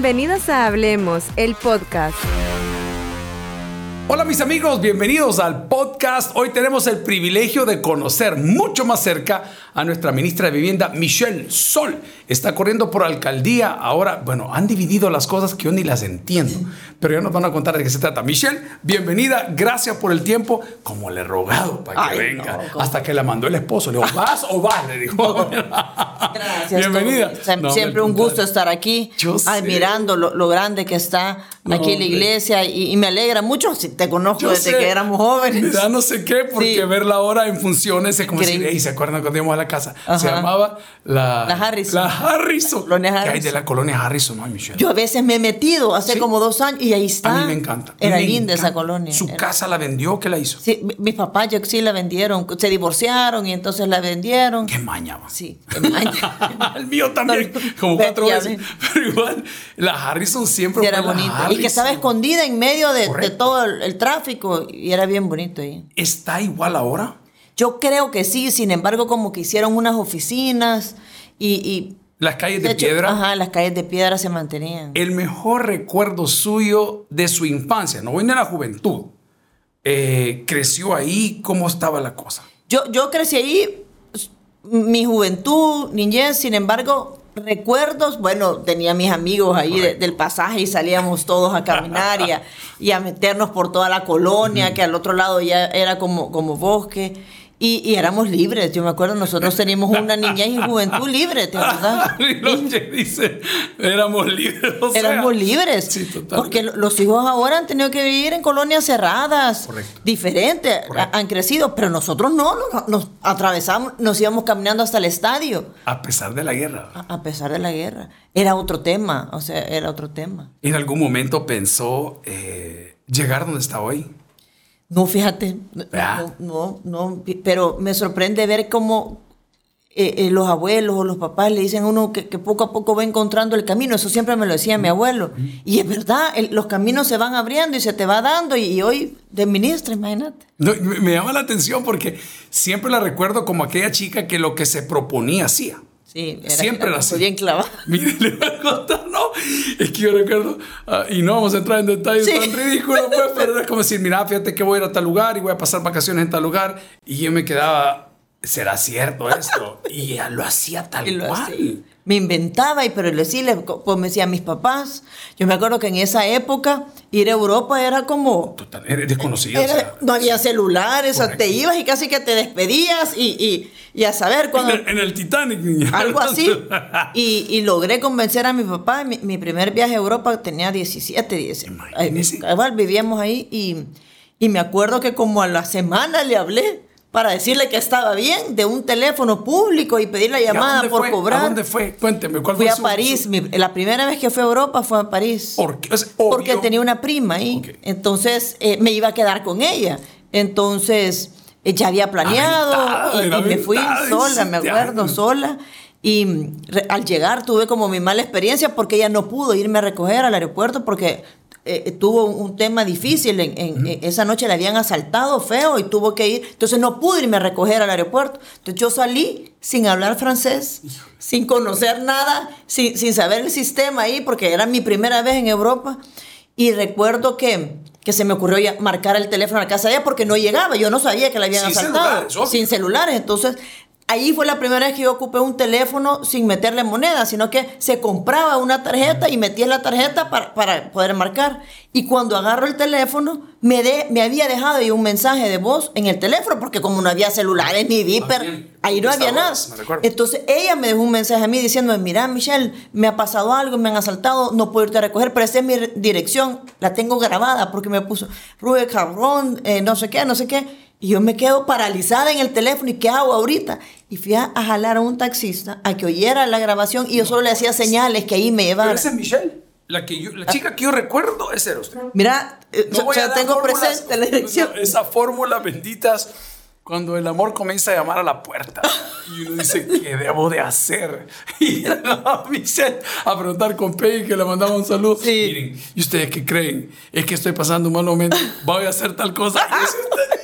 Bienvenidos a Hablemos, el podcast. Hola mis amigos, bienvenidos al podcast. Hoy tenemos el privilegio de conocer mucho más cerca a nuestra ministra de Vivienda, Michelle Sol. Está corriendo por alcaldía. Ahora, bueno, han dividido las cosas que yo ni las entiendo, pero ya nos van a contar de qué se trata. Michelle, bienvenida, gracias por el tiempo. Como le he rogado para que venga, hasta que la mandó el esposo. Le dijo, ¿vas o vas? Le dijo. Gracias. Bienvenida. Siempre, No, un gusto estar aquí, Yo admirando lo, lo grande que está No, aquí en la iglesia y, y me alegra mucho. Te conozco Yo desde sé. que éramos jóvenes. Da no sé qué, porque Sí. verla ahora en funciones es como. "Ey, ¿se acuerdan cuando íbamos a la casa? Se llamaba la... La Harrison. La Harrison. Colonia ¿Qué hay de Harrison. la colonia Harrison, ay, Michelle? Yo a veces me he metido hace Sí. como dos años y ahí está. a mí me encanta. Era Me linda esa colonia. ¿Su Era- casa la vendió? ¿Qué la hizo? Sí, mi- mis papás yo sí la vendieron, se divorciaron y entonces la vendieron. Qué maña. Sí. qué maña. El mío también, No, como cuatro ya veces. Pero igual, la Harrison siempre Sí, era fue la bonita. Y que Harrison. estaba escondida en medio de, de todo el, el tráfico y era bien bonito ahí. ¿Está igual ahora? Yo creo que sí, sin embargo, como que hicieron unas oficinas y. y Las calles de, hecho, piedra. Ajá, las calles de piedra se mantenían. El mejor recuerdo suyo de su infancia, no viene de la juventud. Eh, creció ahí, ¿cómo estaba la cosa? Yo, yo crecí ahí, mi juventud, niñez, sin embargo, recuerdos, bueno, tenía mis amigos ahí de- del pasaje y salíamos todos a caminar y a, y a meternos por toda la colonia, que al otro lado ya era como, como bosque. Y, y éramos libres, yo me acuerdo, nosotros teníamos una niñez y juventud libre, ¿te? Noche dice, éramos libres. o sea, Éramos libres. Sí, totalmente. Porque lo- los hijos ahora han tenido que vivir en colonias cerradas, Correcto. diferentes, Correcto. ha- han crecido, pero nosotros no, nos, nos atravesamos, nos íbamos caminando hasta el estadio, A pesar de la guerra. a, a pesar de la guerra. Era otro tema, o sea, era otro tema. ¿En algún momento pensó eh, llegar donde está hoy? No, fíjate, no, no, no, no, pero me sorprende ver cómo eh, eh, los abuelos o los papás le dicen a uno que, que poco a poco va encontrando el camino. Eso siempre me lo decía mi abuelo. Y es verdad, el- los caminos se van abriendo y se te va dando. Y, y hoy de ministra, imagínate. No, me, me llama la atención porque siempre la recuerdo como aquella chica que lo que se proponía hacía. Sí, era, Siempre era así. bien clavada. Mire, le voy a contar, no. Es que yo recuerdo, ah, y no vamos a entrar en detalles Sí. tan ridículos, pues, pero era como decir, mira, fíjate que voy a ir a tal lugar y voy a pasar vacaciones en tal lugar. Y yo me quedaba, ¿será cierto esto? Y lo hacía tal Y lo cual. hacía. Me inventaba, y pero le sí, le, como me decían mis papás. Yo me acuerdo que en esa época ir a Europa era como Total, eres desconocida. Era- o sea, no había celulares, o te ibas y casi que te despedías y, y, y a saber cuando... en, el, en el Titanic, niña. Algo así. Y, y logré convencer a mi papá. Mi, mi primer viaje a Europa tenía 17, 10. Imagínese. Cabal, vivíamos ahí y, y me acuerdo que como a la semana le hablé para decirle que estaba bien de un teléfono público y pedir la ¿Y a llamada por fue? cobrar. ¿A dónde fue? Cuénteme, ¿cuál Fui fue a su- París. su- mi- la primera vez que fui a Europa fue a París. ¿Por qué? Porque tenía una prima ahí. Entonces eh, me iba a quedar con ella. Entonces eh, ya había planeado Aventada, y, me fui sola, me 17 acuerdo, años. sola. Y re- al llegar tuve como mi mala experiencia porque ella no pudo irme a recoger al aeropuerto porque eh, eh, tuvo un tema difícil. En, en- esa noche le habían asaltado feo y tuvo que ir. Entonces no pudo irme a recoger al aeropuerto. Entonces yo salí sin hablar francés, sin conocer nada, sin, sin saber el sistema ahí porque era mi primera vez en Europa. Y recuerdo que, que se me ocurrió ya marcar el teléfono a la casa de ella porque no llegaba. Yo no sabía que la habían Sin asaltado. celulares, sin celulares. Entonces, ahí fue la primera vez que yo ocupé un teléfono sin meterle moneda, sino que se compraba una tarjeta y metía la tarjeta para, para poder marcar. Y cuando agarro el teléfono, me, de, me había dejado ahí un mensaje de voz en el teléfono, porque como no había celulares ni viper, ahí no había nada. Entonces ella me dejó un mensaje a mí diciéndome, mira Michelle, me ha pasado algo, me han asaltado, no puedo irte a recoger, pero esa es mi re- dirección, la tengo grabada porque me puso Rubén Cabrón, eh, no sé qué, no sé qué. Y yo me quedo paralizada en el teléfono y ¿qué hago ahorita? Y fui a, a jalar a un taxista a que oyera la grabación y yo solo le hacía señales que ahí me Pero llevara. esa es Michelle. La, que yo, la chica que yo recuerdo, esa era usted. Mira, eh, No o sea, tengo fórmulas, presente la dirección. no, Esas fórmulas benditas cuando el amor comienza a llamar a la puerta y uno dice, ¿qué debo de hacer? Y a Michelle a preguntar con Peggy que le mandaba un saludo. Sí. Miren, ¿y ustedes qué creen? Es que estoy pasando un mal momento, voy a hacer tal cosa. Y eso usted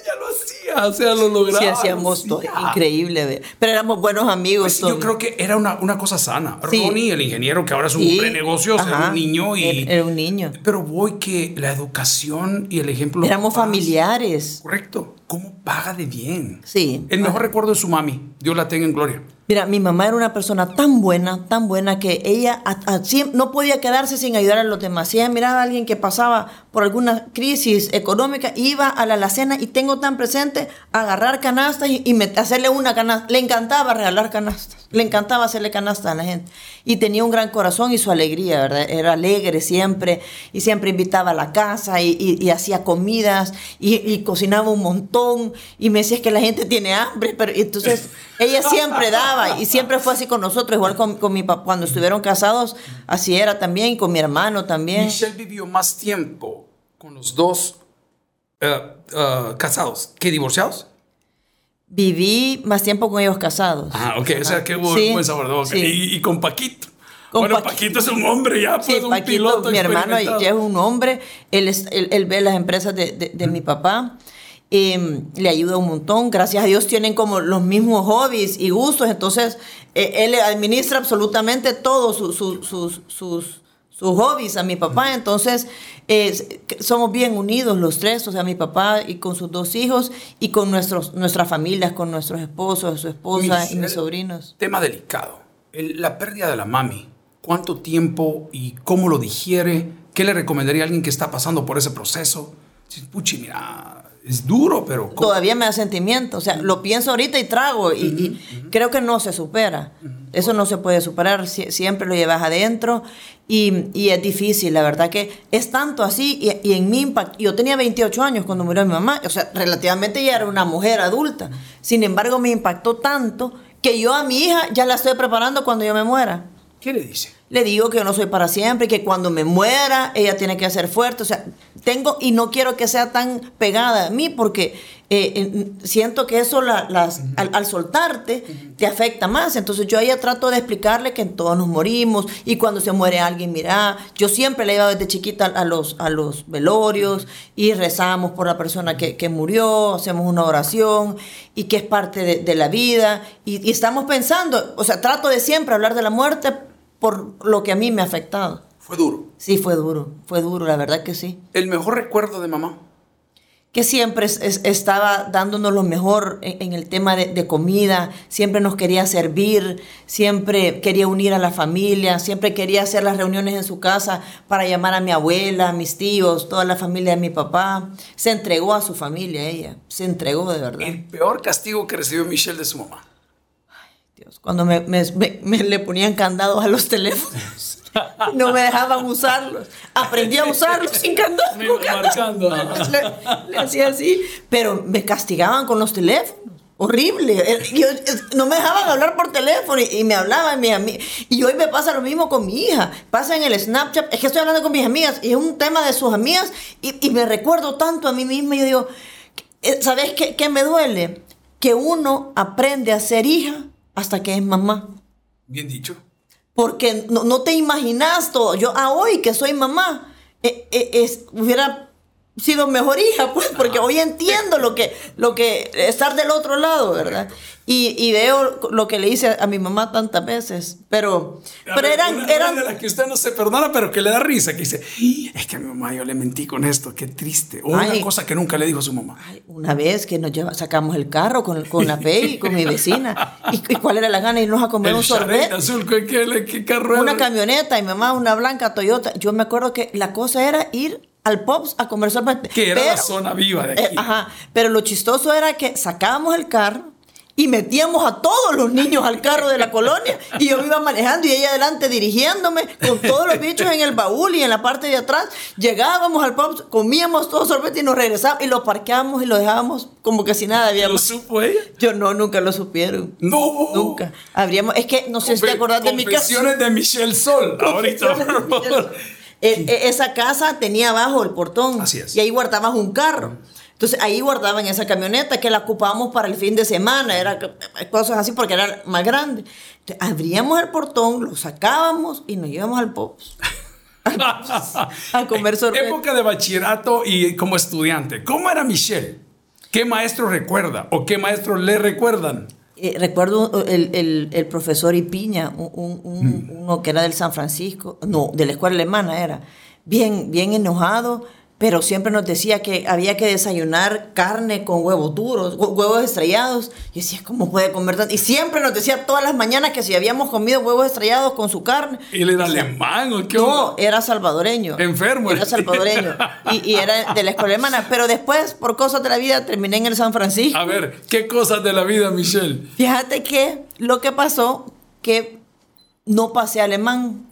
hacía. o sea, lo logramos. Sí, hacíamos todo. Increíble. Pero éramos buenos amigos. Pues yo creo que era una, una cosa sana. Sí. Ronnie, el ingeniero, que ahora es un Sí. negocios, era un niño y... Era, un niño. Pero voy que la educación y el ejemplo... Éramos familiares. Correcto. ¿Cómo paga de bien? Sí. El mejor recuerdo de su mami. Dios la tenga en gloria. Mira, mi mamá era una persona tan buena, tan buena, que ella a- no podía quedarse sin ayudar a los demás. Si ella miraba a alguien que pasaba por alguna crisis económica, iba a la alacena y tengo tan presente agarrar canastas y, y hacerle una canasta. Le encantaba regalar canastas, le encantaba hacerle canastas a la gente. Y tenía un gran corazón y su alegría, ¿verdad? Era alegre siempre y siempre invitaba a la casa y, hacía comidas y, cocinaba un montón y me decía "Es que la gente tiene hambre, pero entonces ella siempre daba y siempre fue así con nosotros, igual con, mi papá, cuando estuvieron casados, así era también, con mi hermano también. Michelle vivió más tiempo con los dos eh, eh, casados que divorciados. Viví más tiempo con ellos casados. Ah, ok. O sea, que hubo Sí, buen sabor sí. Y, y con Paquito. Con bueno, Paquito. Paquito es un hombre ya, pues Sí, un Paquito, piloto mi hermano ya es un hombre, él, es- él, él ve las empresas de, de- de mi papá, eh, le ayuda un montón, gracias a Dios tienen como los mismos hobbies y gustos, entonces eh, él administra absolutamente todos sus, sus, sus, sus- sus hobbies a mi papá, entonces eh, somos bien unidos los tres, o sea, mi papá y con sus dos hijos y con nuestros, nuestras familias, con nuestros esposos, su esposa y mis sobrinos. Tema delicado. El- la pérdida de la mami. ¿Cuánto tiempo y cómo lo digiere? ¿Qué le recomendaría a alguien que está pasando por ese proceso? Puchi, mira, es duro, pero... ¿cómo? todavía me da sentimiento. O sea, lo pienso ahorita y trago y, y creo que no se supera. Eso no se puede superar. Sie- siempre lo llevas adentro y, y es difícil. La verdad que es tanto así y, y en mi impacto. Yo tenía 28 años cuando murió mi mamá. O sea, relativamente ya era una mujer adulta. Sin embargo, me impactó tanto que yo a mi hija ya la estoy preparando cuando yo me muera. ¿Qué le dice? Le digo que yo no soy para siempre, que cuando me muera ella tiene que ser fuerte. O sea, tengo y no quiero que sea tan pegada a mí porque eh, eh, siento que eso la- las, al, al soltarte te afecta más. Entonces yo a ella trato de explicarle que todos nos morimos y cuando se muere alguien, mira, yo siempre le he llevado desde chiquita a los, a los velorios y rezamos por la persona que, que murió, hacemos una oración y que es parte de, de la vida. Y, y estamos pensando, o sea, trato de siempre hablar de la muerte por lo que a mí me ha afectado. Fue duro. Sí, fue duro, fue duro, la verdad que sí. El mejor recuerdo de mamá. Que siempre es- es- estaba dándonos lo mejor en, en el tema de, de comida, siempre nos quería servir, siempre quería unir a la familia, siempre quería hacer las reuniones en su casa para llamar a mi abuela, a mis tíos, toda la familia de mi papá. Se entregó a su familia ella, se entregó de verdad. El peor castigo que recibió Michelle de su mamá. Cuando me, me- me- me le ponían candados a los teléfonos. No me dejaban usarlos. Aprendí a usarlos sin candado. Me iba marcando. Le, le hacía así. Pero me castigaban con los teléfonos. Horrible. Eh, yo- no me dejaban hablar por teléfono y, y me hablaban mis amigas. Y hoy me pasa lo mismo con mi hija. Pasa en el Snapchat. Es que estoy hablando con mis amigas y es un tema de sus amigas y, y me recuerdo tanto a mí misma. Y yo digo, eh, ¿sabes qué, qué me duele? Que uno aprende a ser hija hasta que es mamá. Bien dicho. Porque no, no te imaginas todo. Yo a hoy que soy mamá, eh, eh, es, hubiera sido mejor hija, pues, porque hoy entiendo lo que, lo que estar del otro lado, ¿verdad? Y, y veo lo que le hice a mi mamá tantas veces. Pero, pero ver, eran, una- una eran, de las que usted no se perdona, pero que le da risa, que dice, "Ih, es que a mi mamá yo le mentí con esto, qué triste. O una cosa que nunca le dijo a su mamá. Una vez que nos lleva, sacamos el carro con, con la Pei y con mi vecina. ¿Y, y cuál era la gana? Irnos a comer El un sorbete. azul, ¿qué, qué, qué carro Una camioneta y mi mamá una blanca Toyota. Yo me acuerdo que la cosa era ir al Pops a comer sorbete. Que era la Pero- zona viva de aquí. Eh, ajá, pero lo chistoso era que sacábamos el carro y metíamos a todos los niños al carro de la colonia y yo me iba manejando y ella adelante dirigiéndome con todos los bichos en el baúl y en la parte de atrás. Llegábamos al Pops, comíamos todo sorbete y nos regresábamos y lo parqueábamos y lo dejábamos como que si nada ¿Lo habíamos. supo ella? Yo no, nunca lo supieron. No. Nunca. Habríamos, es que no sé si te acordás de mi casa. Confesiones de Michelle Sol. Ahorita, por favor. Eh, eh, esa casa tenía abajo el portón. Así es. Y ahí guardabas un carro. Entonces ahí guardaban esa camioneta que la ocupábamos para el fin de semana. Era eh, cosas así porque era más grande. Entonces, abríamos el portón, lo sacábamos y nos íbamos al Pops. a comer sorbete. Época de bachillerato y como estudiante. ¿Cómo era Michelle? ¿Qué maestro recuerda o qué maestros le recuerdan? Eh, recuerdo el, el, el, profesor Ipiña, un, un, mm. uno que era del San Francisco, no, de la escuela alemana era, bien, bien enojado, pero siempre nos decía que había que desayunar carne con huevos duros, huevos estrellados. Y decía, ¿cómo puede comer tanto? Y siempre nos decía todas las mañanas que si habíamos comido huevos estrellados con su carne. ¿Y él era alemán o qué? No, era salvadoreño. Enfermo. Era salvadoreño. y, y, era de la escuela alemana. Pero después, por cosas de la vida, terminé en el San Francisco. A ver, ¿qué cosas de la vida, Michelle? Fíjate que lo que pasó, que no pasé alemán.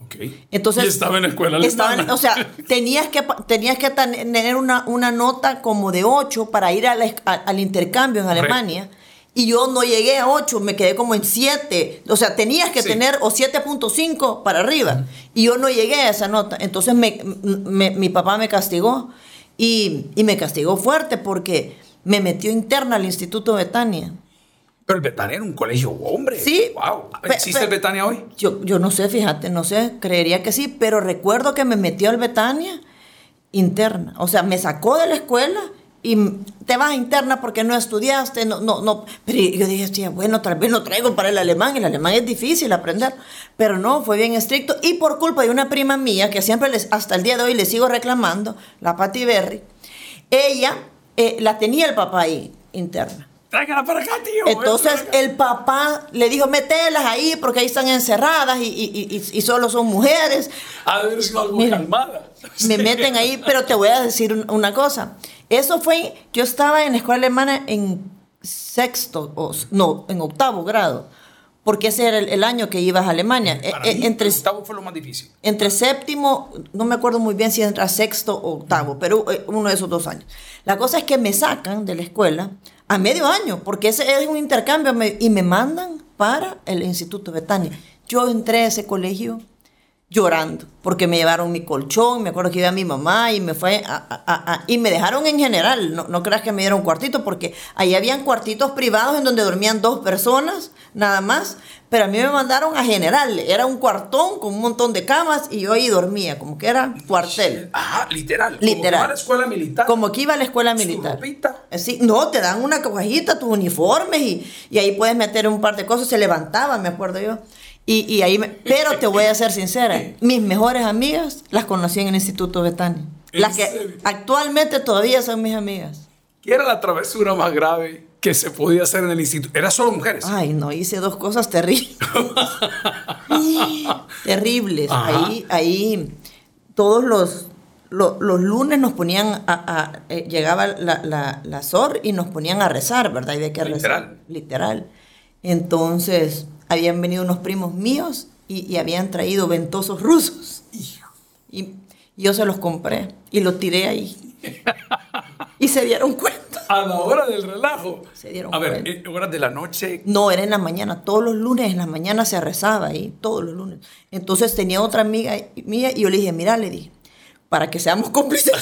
Entonces, y estaba en la escuela alemana. o sea, tenías que, tenías que tener una, una nota como de 8 para ir al, al intercambio en Alemania. Y yo no llegué a 8, me quedé como en 7. O sea, tenías que tener o 7.5 para arriba. Y yo no llegué a esa nota. Entonces me, mi papá me castigó. Y, y me castigó fuerte porque me metió interna al Instituto Betania. Pero el Betania era un colegio hombre. Sí. Wow. ¿Existe el Betania hoy? Yo, yo no sé, fíjate, no sé, creería que sí, pero recuerdo que me metió al Betania interna. O sea, me sacó de la escuela y te vas a interna porque no estudiaste, no, no, no. Pero yo dije, bueno, tal vez lo traigo para el alemán, el alemán es difícil aprender, pero no, fue bien estricto. Y por culpa de una prima mía, que siempre les, hasta el día de hoy le sigo reclamando, la Patty Berry, ella eh, la tenía el papá ahí, interna. Tráigala para acá, tío. Entonces el papá le dijo, mételas ahí porque ahí están encerradas y, y, y, solo son mujeres. A ver si algo calmada. Me meten ahí, pero te voy a decir una cosa. Eso fue, yo estaba en la escuela alemana en sexto, o, no, en octavo grado porque ese era el, año que ibas a Alemania. Eh, eh, entre, octavo fue lo más difícil. Entre séptimo, no me acuerdo muy bien si era sexto o octavo, pero eh, uno de esos dos años. La cosa es que me sacan de la escuela a medio año, porque ese es un intercambio, y me mandan para el Instituto Betania. Yo entré a ese colegio llorando, porque me llevaron mi colchón, me acuerdo que iba a mi mamá y me fue a, y me dejaron en general, no, no creas que me dieron cuartito, porque ahí habían cuartitos privados en donde dormían dos personas, nada más, pero a mí me mandaron a general, era un cuartón con un montón de camas y yo ahí dormía, como que era cuartel. Ah, literal. Literal. Como que iba a la escuela militar. Como que iba a la escuela militar. ¿Su sí, no, te dan una cajita, tus uniformes y, y ahí puedes meter un par de cosas, se levantaban, me acuerdo yo. Y, y ahí pero te voy a ser sincera, mis mejores amigas las conocí en el Instituto Betania. Las que actualmente todavía son mis amigas. ¿Qué era la travesura más grave que se podía hacer en el instituto? ¿Era solo mujeres? Ay, no, hice dos cosas terribles. terribles. Ahí, ahí todos los, los, lunes nos ponían a, eh, llegaba la, la, la, SOR y nos ponían a rezar, ¿verdad? Y de qué Literal. rezar. Literal. Entonces, habían venido unos primos míos y, habían traído ventosos rusos. Y yo se los compré y los tiré ahí. y se dieron cuenta. A la hora del relajo. Se dieron a cuenta. ver, ¿horas de la noche? No, era en la mañana. Todos los lunes en la mañana se rezaba ahí. Todos los lunes. Entonces tenía otra amiga mía y yo le dije, mira, le dije, para que seamos cómplices.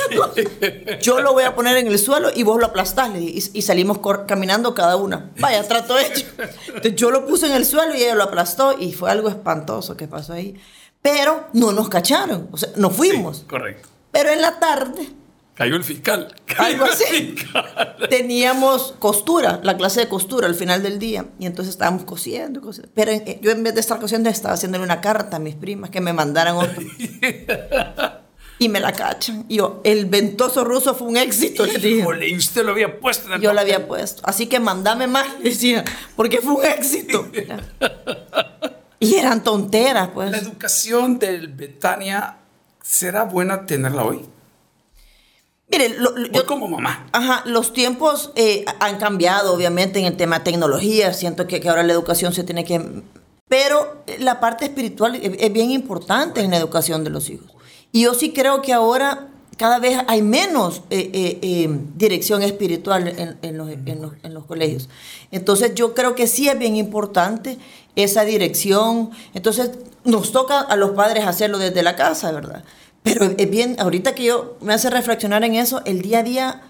Yo lo voy a poner en el suelo y vos lo aplastás. Y, y salimos caminando cada una. Vaya, trato hecho. Entonces yo lo puse en el suelo y ella lo aplastó y fue algo espantoso que pasó ahí. Pero no nos cacharon. O sea, nos fuimos. correcto. Pero en la tarde. Cayó el fiscal. algo así. Teníamos costura, la clase de costura al final del día. Y entonces estábamos cosiendo. cosiendo. Pero yo en vez de estar cosiendo estaba haciéndole una carta a mis primas que me mandaran otro. y me la cachan. Y yo, el ventoso ruso fue un éxito, le dije. y usted lo había puesto en el Yo lo había puesto. Así que mandame más, decía, porque fue un éxito. y eran tonteras, pues. La educación del Betania, ¿será buena tenerla hoy? Mire, yo como mamá. Ajá, los tiempos eh, han cambiado, obviamente, en el tema de tecnología. Siento que, que ahora la educación se tiene que... Pero la parte espiritual es bien importante en la educación de los hijos. Y yo sí creo que ahora cada vez hay menos eh, eh, eh, dirección espiritual en, los, colegios. Entonces yo creo que sí es bien importante esa dirección. Entonces nos toca a los padres hacerlo desde la casa, ¿verdad? Pero es bien, ahorita que yo me hace reflexionar en eso, el día a día,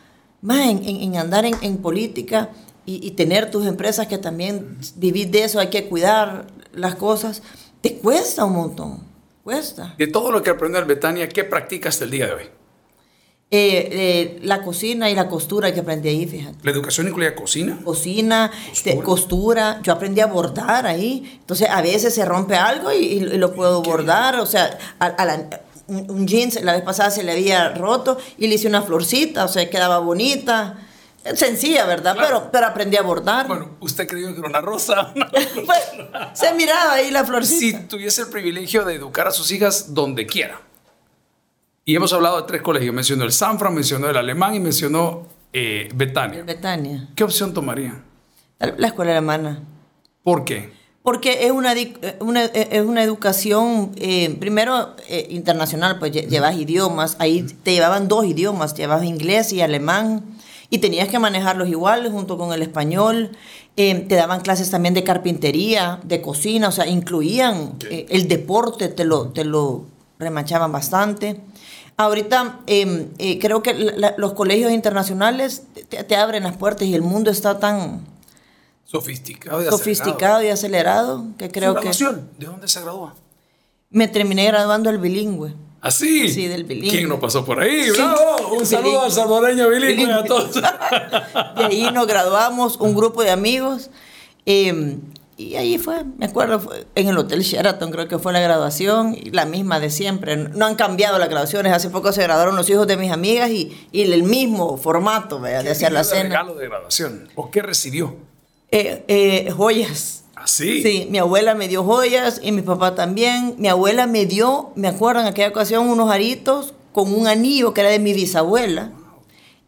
más en, andar en, política y, y, tener tus empresas que también vivir de eso, hay que cuidar las cosas, te cuesta un montón. Cuesta. De todo lo que aprendió en Betania, ¿qué practicas el día de hoy? Eh, eh, la cocina y la costura que aprendí ahí, fíjate. ¿La educación incluía cocina? Cocina, Costura. te- costura. Yo aprendí a bordar ahí. Entonces, a veces se rompe algo y, y lo puedo bordar. O sea, a, a la- un, un jeans la vez pasada se le había roto y le hice una florcita, o sea, quedaba bonita. Sencilla, ¿verdad? Claro. Pero, pero aprendí a bordar. Bueno, usted creyó que era una rosa. Pues, se miraba ahí la florcita. si tuviese el privilegio de educar a sus hijas donde quiera. Y hemos hablado de tres colegios. Mencionó el Sanfra, mencionó el alemán y mencionó eh, Betania. Betania, ¿Qué opción tomaría? la escuela alemana. ¿Por qué? Porque es una, eh, una- eh, es una educación, eh, primero, eh, internacional, pues lle- llevas idiomas, ahí te llevaban dos idiomas, llevabas inglés y alemán, y tenías que manejarlos igual junto con el español. Eh, te daban clases también de carpintería, de cocina, o sea, incluían eh, el deporte, te lo, te lo remachaban bastante. Ahorita eh, eh, creo que la- los colegios internacionales te, te abren las puertas y el mundo está tan Sofisticado y sofisticado y acelerado que creo que? ¿De dónde se gradúa? me terminé graduando el bilingüe. ¿Así? Sí, del bilingüe. ¿Quién no pasó por ahí? Sí, ¡Bravo! Un saludo al salvadoreño bilingüe a Bilingüe. todos. De ahí nos graduamos, un grupo de amigos. eh, y ahí fue, me acuerdo, fue en el Hotel Sheraton creo que fue la graduación, y la misma de siempre. No han cambiado las graduaciones. Hace poco se graduaron los hijos de mis amigas y, y el mismo formato ¿verdad? de hacer la ¿Qué cena. regalo de graduación? ¿O qué recibió? Eh, eh, joyas. ¿Así? Sí, mi abuela me dio joyas y mi papá también. Mi abuela me dio, me acuerdo en aquella ocasión, unos aritos con un anillo que era de mi bisabuela.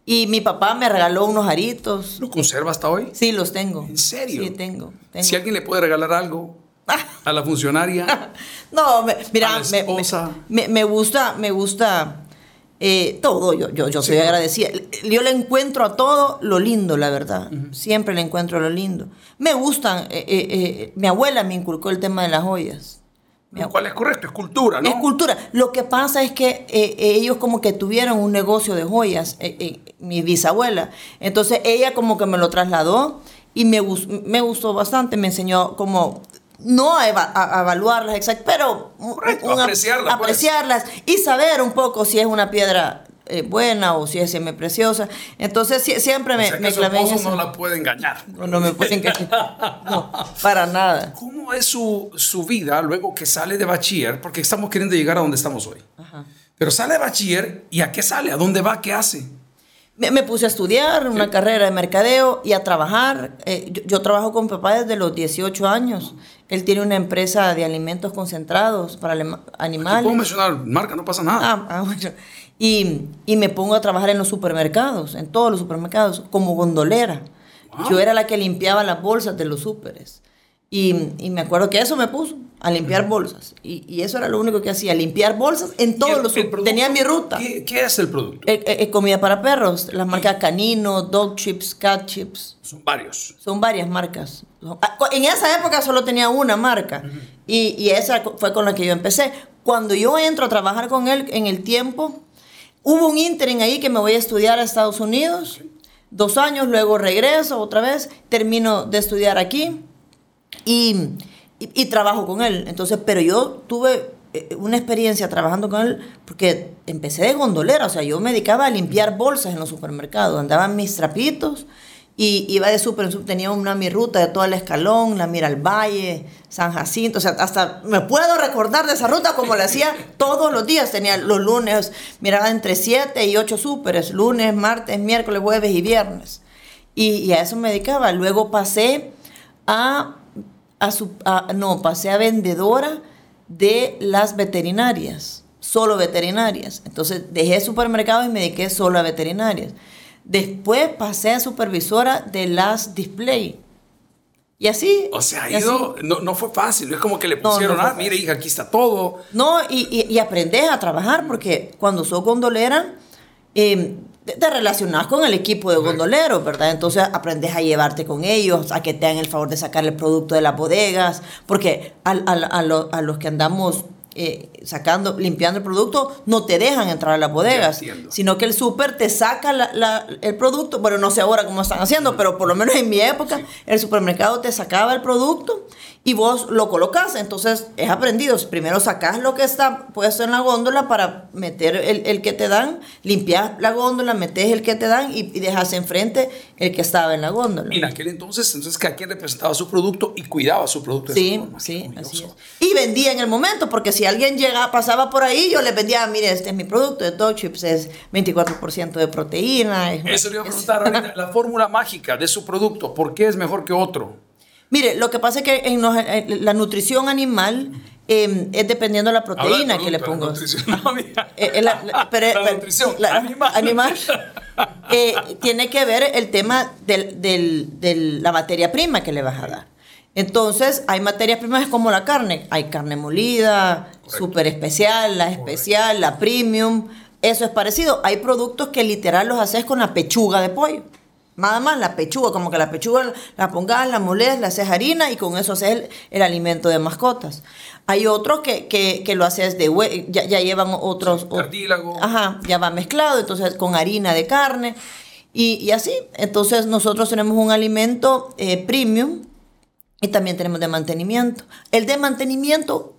Y mi papá me regaló unos aritos. ¿Lo conserva hasta hoy? Sí, los tengo. ¿En serio? Sí, tengo. tengo. Si alguien le puede regalar algo a la funcionaria, No, me- mira, A la me, me- esposa. me- me gusta, me gusta eh, todo. Yo, yo, yo soy Sí. agradecida. Yo le encuentro a todo lo lindo, la verdad. Siempre le encuentro lo lindo. Me gustan. eh, eh, mi abuela me inculcó el tema de las joyas. Lo cual es correcto, es cultura, ¿no? Es cultura. Lo que pasa es que eh, ellos como que tuvieron un negocio de joyas, eh, eh, mi bisabuela. Entonces ella como que me lo trasladó y me, me gustó bastante, me enseñó como, no a, eva- a- a evaluarlas exacto, pero Correcto, apreciarlas, pues. apreciarlas y saber un poco si es una piedra eh, buena o si es semi-preciosa. Entonces sie- siempre me, o sea, que me su clavé esposo no la puede engañar. No, no me pueden engañar. No, para nada. ¿Cómo es su, su vida luego que sale de bachiller? Porque estamos queriendo llegar a donde estamos hoy. Pero sale de bachiller y ¿a qué sale? ¿A dónde va? ¿Qué hace? Me, me puse a estudiar una carrera de mercadeo y a trabajar. Eh, yo, yo trabajo con mi papá desde los 18 años. Él tiene una empresa de alimentos concentrados para alema- Puedo animales. mencionar marca, no pasa nada. Ah, ah, bueno. Y, y me pongo a trabajar en los supermercados, en todos los supermercados, como gondolera. Wow. Yo era la que limpiaba las bolsas de los súperes. Y, y me acuerdo que eso me puso, a limpiar bolsas. Y, y eso era lo único que hacía, limpiar bolsas en ¿Y todos el- los el producto? Tenía mi ruta. ¿Qué, qué es el producto? Eh, eh, eh, comida para perros, las marcas Canino, Dog Chips, Cat Chips, Son varios. son varias marcas. Ah, En esa época solo tenía una marca y, y esa fue con la que yo empecé. Cuando yo entro a trabajar con él en el tiempo, hubo un interim ahí que me voy a estudiar a Estados Unidos, dos años, luego regreso otra vez, termino de estudiar aquí y, y- y trabajo con él. Entonces, pero yo tuve eh, una experiencia trabajando con él porque empecé de gondolera, o sea, yo me dedicaba a limpiar bolsas en los supermercados, andaban mis trapitos y iba de súper en súper, tenía una mi ruta de todo el escalón, la mira al valle, San Jacinto, o sea, hasta me puedo recordar de esa ruta como la hacía todos los días, tenía los lunes, miraba entre 7 y 8 súperes, lunes, martes, miércoles, jueves y viernes. Y, y a eso me dedicaba. Luego pasé a, a, su- a- no, pasé a vendedora de las veterinarias, solo veterinarias. Entonces dejé supermercados y me dediqué solo a veterinarias. Después pasé a supervisora de las display. Y así. O sea, ha ido, no, no fue fácil. Es como que le No, no pusieron, fue ah, mire, hija, aquí está todo. No, y, y, y aprendes a trabajar porque cuando sos gondolera, eh, te, relacionas con el equipo de gondoleros, ¿verdad? Entonces aprendes a llevarte con ellos, a que te hagan el favor de sacar el producto de las bodegas, porque al- al- a, lo- a los que andamos eh, sacando, limpiando el producto, no te dejan entrar a las bodegas, sino que el súper te saca la- la- el producto, bueno, no sé ahora cómo están haciendo, pero por lo menos en mi época, el supermercado te sacaba el producto y vos lo colocas. Entonces es aprendido. Primero sacas lo que está puesto en la góndola para meter el, el que te dan, limpias la góndola, metes el que te dan y, y dejas enfrente el que estaba en la góndola. Y en aquel entonces, entonces cada quien representaba su producto y cuidaba su producto. de Sí, forma. Sí, así es. Y vendía en el momento, porque si alguien llegaba, pasaba por ahí, yo les vendía, mire, este es mi producto de Dog Chips, es 24% de proteína. es- Eso le iba a preguntar la fórmula mágica de su producto, ¿por qué es mejor que otro? Mire, lo que pasa es que en los- en la nutrición animal eh, es dependiendo de la proteína que le pongo. la nutrición, no, mira. Eh, eh, la, la- pero, La pero- nutrición, la- animal. animal, eh, tiene que ver el tema de la materia prima que le vas a dar. Entonces, hay materias primas como la carne. Hay carne molida, súper especial, la especial, la premium. Eso es parecido. Hay productos que literal los haces con la pechuga de pollo. Nada más la pechuga, como que la pechuga la pongas, la moles, la haces harina y con eso haces el, el alimento de mascotas. Hay otros que, que, que lo haces de hue- ya, ya llevan otros... ot- Cartílago. Ajá, ya va mezclado, entonces con harina de carne y, y así. Entonces nosotros tenemos un alimento eh, premium y también tenemos de mantenimiento. El de mantenimiento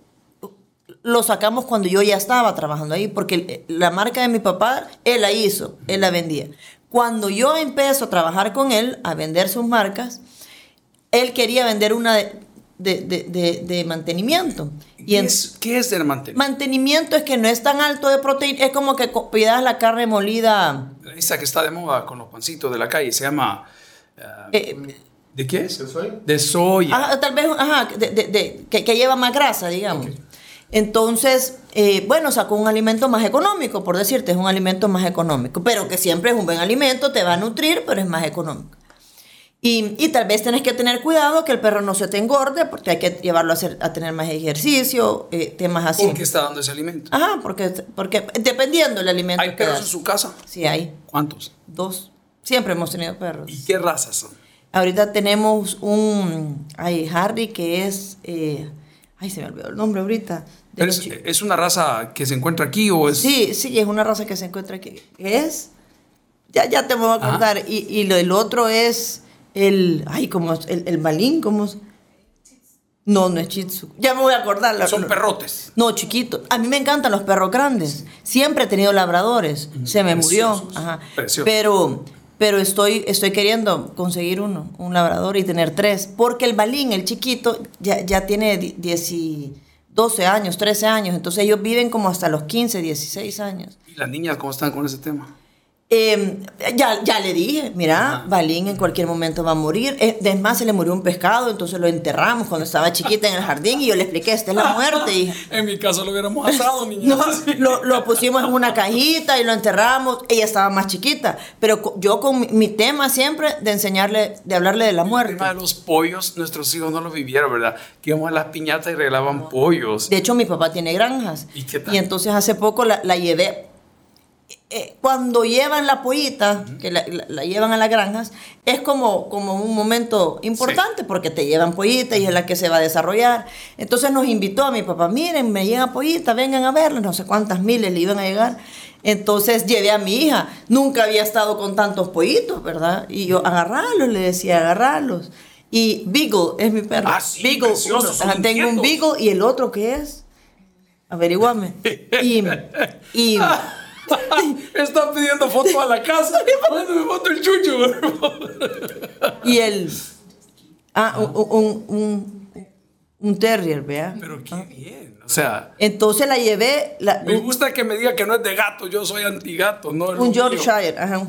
lo sacamos cuando yo ya estaba trabajando ahí, porque la marca de mi papá, él la hizo, él la vendía. Cuando yo empiezo a trabajar con él, a vender sus marcas, él quería vender una de, de- de- de- de mantenimiento. Y ¿Qué en- es, qué es del mantenimiento? mantenimiento es que no es tan alto de proteína, es como que pidas la carne molida. Esa que está de moda con los pancitos de la calle, se llama... ah, eh, ¿De qué es? ¿De soya? De soya. Ajá, tal vez, ajá, de- de- de- que, que lleva más grasa, digamos. Entonces, eh, bueno, sacó un alimento más económico, por decirte, es un alimento más económico, pero que siempre es un buen alimento, te va a nutrir, pero es más económico. Y, y tal vez tenés que tener cuidado que el perro no se te engorde, porque hay que llevarlo a, hacer, a tener más ejercicio, eh, temas así. ¿Por qué está dando ese alimento? Ajá, porque, porque dependiendo del alimento ¿Hay perros en su casa? Sí, hay ¿Cuántos? dos. Siempre hemos tenido perros. ¿Y qué razas son? Ahorita tenemos un. Ay, Harry, que es. eh, ay, se me olvidó el nombre ahorita. Pero es, chi- ¿Es una raza que se encuentra aquí o es...? Sí, sí, es una raza que se encuentra aquí. ¿Qué es? Ya, ya te voy a contar. Y, y lo, el otro es el. Ay, como es? el, el malín, ¿cómo es? No, no es chitsu. Ya me voy a acordar. Son perrotes. No, chiquito. A mí me encantan los perros grandes. Siempre he tenido labradores. Se me murió. Ajá. Pero, pero estoy, estoy queriendo conseguir uno, un labrador y tener tres. Porque el balín, el chiquito, ya, ya tiene di- 10 y 12 años, 13 años. Entonces ellos viven como hasta los 15, 16 años. ¿Y las niñas cómo están con ese tema? Eh, ya, ya le dije, mira, Balín en cualquier momento va a morir. Eh, Es más, se le murió un pescado, entonces lo enterramos cuando estaba chiquita en el jardín y yo le expliqué, esta es la muerte, hija. En mi caso lo hubiéramos asado, niña. No, lo, lo pusimos en una cajita y lo enterramos. Ella estaba más chiquita. Pero yo con mi, mi tema siempre de enseñarle, de hablarle de la El muerte. tema de los pollos, nuestros hijos no lo vivieron, ¿verdad? Que íbamos a las piñatas y regalaban pollos. De hecho, mi papá tiene granjas. ¿Y qué tal? entonces hace poco la, la llevé. Eh, cuando llevan la pollita, que la, la- la llevan a las granjas, es como, como un momento importante porque te llevan pollita y es la que se va a desarrollar. Entonces nos invitó a mi papá, miren, me llega pollita, vengan a verla, no sé cuántas miles le iban a llegar. Entonces llevé a mi hija, nunca había estado con tantos pollitos, ¿verdad? Y yo, agarrarlos, le decía, agarrarlos. Y Beagle es mi perro. Ah, sí, Beagle, preciosos, son ajá, tengo un. Beagle y el otro que es. Averiguame. Y, y Está pidiendo foto a la casa. Mándame foto el chucho, por favor. Y el. Ah, un, un, un, un terrier, vea. Pero qué bien. O sea, Entonces la llevé. la- me gusta que me diga que no es de gato. Yo soy antigato, no un. Yorkshire. Ajá.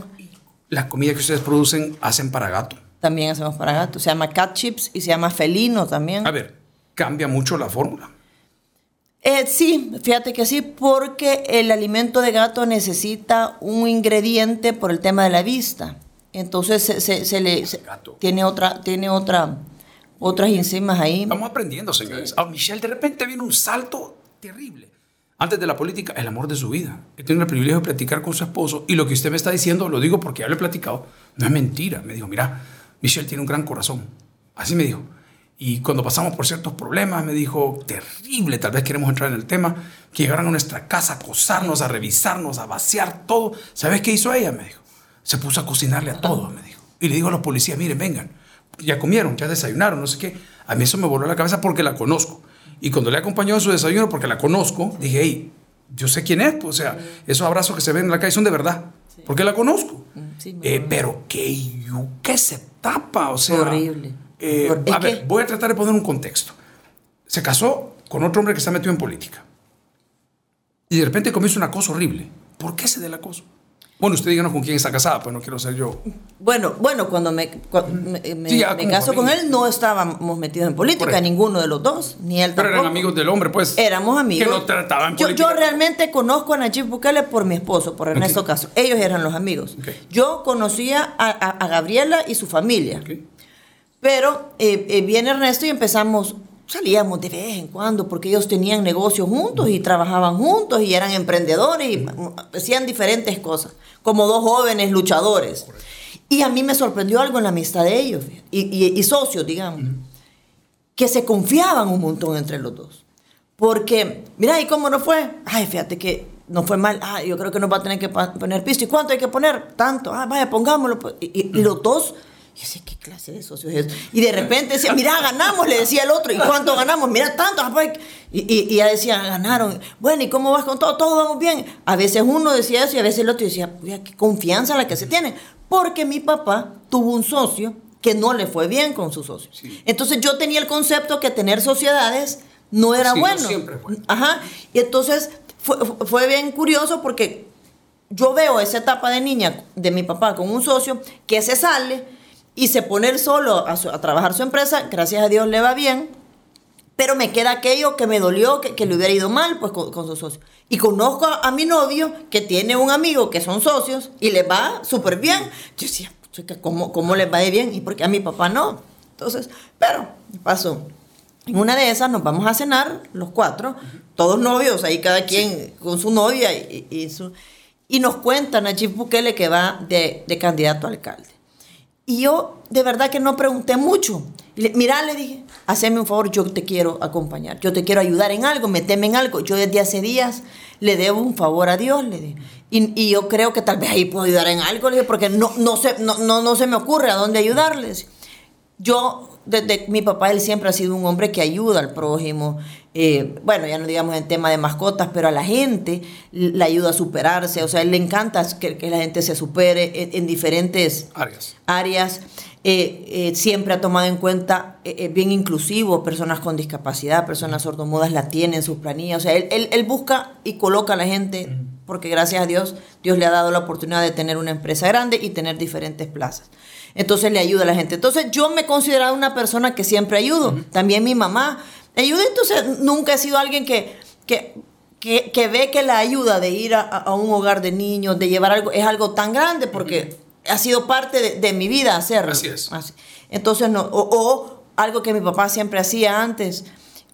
La comida que ustedes producen hacen para gato. También hacemos para gatos. Se llama cat chips y se llama felino también. A ver, cambia mucho la fórmula. Eh, sí, fíjate que sí, porque el alimento de gato necesita un ingrediente por el tema de la vista. Entonces se, se- se le se- tiene otra, tiene otra, otras enzimas ahí. Estamos aprendiendo, señores. A Michelle de repente viene un salto terrible. Antes de la política, el amor de su vida. He tenido el privilegio de platicar con su esposo y lo que usted me está diciendo, lo digo porque ya lo he platicado, no es mentira. Me dijo, mira, Michelle tiene un gran corazón. Así me dijo. Y cuando pasamos por ciertos problemas, me dijo, terrible, tal vez queremos entrar en el tema, que llegaran a nuestra casa a acosarnos, a revisarnos, a vaciar todo. ¿Sabes qué hizo ella? Me dijo. Se puso a cocinarle a todos, me dijo. Y le dijo a los policías, miren, vengan, ya comieron, ya desayunaron, no sé qué. A mí eso me voló la cabeza porque la conozco. Y cuando le acompañó en su desayuno, porque la conozco, dije, hey, yo sé quién es. Pues, o sea, esos abrazos que se ven en la calle son de verdad. Porque la conozco. Sí, Eh, pero yuque se tapa, o sea. Horrible. Eh, a ver, voy a tratar de poner un contexto. Se casó con otro hombre que está metido en política. Y de repente comienza un acoso horrible. ¿Por qué se da el acoso? Bueno, usted díganos con quién está casada, pues no quiero ser yo. Bueno, bueno, cuando me, cua- me, me- Sí, ya me como caso con él, no estábamos metidos en política, ninguno de los dos, ni él Pero tampoco. eran amigos del hombre, pues. Éramos amigos. Que no trataban yo, realmente conozco a Nayib Bukele por mi esposo, por Ernesto Ok. Caso. Ellos eran los amigos. Yo conocía a, a- a Gabriela y su familia. Ok. Pero eh, eh, viene Ernesto y empezamos, salíamos de vez en cuando, porque ellos tenían negocios juntos y trabajaban juntos y eran emprendedores y mm, hacían diferentes cosas, como dos jóvenes luchadores. Y a mí me sorprendió algo en la amistad de ellos y, y- y socios, digamos, que se confiaban un montón entre los dos. Porque, mira, ¿y cómo no fue? Ay, fíjate que no fue mal. Ah, yo creo que nos va a tener que poner piso. ¿Y cuánto hay que poner? Tanto. Ah, vaya, pongámoslo. pues. Y, y- y los dos, yo decía, ¿qué clase de socios es eso? Y de repente decía, mira, ganamos, le decía el otro. ¿Y cuánto ganamos? Mira, tanto. ah, pues. Y, y, y ya decía, ganaron. Bueno, ¿y cómo vas con todo? Todo vamos bien. A veces uno decía eso y a veces el otro decía, qué confianza la que se tiene. Porque mi papá tuvo un socio que no le fue bien con su socio. Sí. Entonces yo tenía el concepto que tener sociedades no era Sí, no bueno. siempre bueno. Ajá. Y entonces fue, fue bien curioso porque yo veo esa etapa de niña de mi papá con un socio que se sale y se pone él solo a, su- a trabajar su empresa. Gracias a Dios le va bien. Pero me queda aquello que me dolió, que, que le hubiera ido mal pues, con, con su socio. Y conozco a, a mi novio que tiene un amigo que son socios y le va súper bien. Yo decía, ¿cómo, ¿cómo les va de bien? Y porque a mi papá no. Entonces, pero pasó. En una de esas nos vamos a cenar, los cuatro, todos novios, ahí cada quien con su novia y, su... Y nos cuenta Nayib Bukele que va de, de candidato a alcalde. Y yo de verdad que no pregunté mucho. Le- Mira, le dije, haceme un favor, yo te quiero acompañar, yo te quiero ayudar en algo, meteme en algo. Yo desde hace días le debo un favor a Dios, le dije. Y, y yo creo que tal vez ahí puedo ayudar en algo, le dije, porque no, no, se, no, no, no se me ocurre a dónde ayudarles. Yo, desde mi papá, él siempre ha sido un hombre que ayuda al prójimo. Eh, bueno, ya no digamos en tema de mascotas, pero a la gente le ayuda a superarse. O sea, él le encanta que, que la gente se supere en, en diferentes áreas. Eh, eh, siempre ha tomado en cuenta, eh, bien inclusivo, personas con discapacidad, personas sordomudas la tienen en sus planillas. O sea, él, él, él busca y coloca a la gente, porque gracias a Dios, Dios le ha dado la oportunidad de tener una empresa grande y tener diferentes plazas. Entonces le ayuda a la gente. Entonces yo me he considerado una persona que siempre ayudo. También mi mamá ayuda. Entonces nunca he sido alguien que, que, que, que ve que la ayuda de ir a, a un hogar de niños, de llevar algo, es algo tan grande porque ha sido parte de, de mi vida hacerlo. Así es. Entonces, no, o, o algo que mi papá siempre hacía antes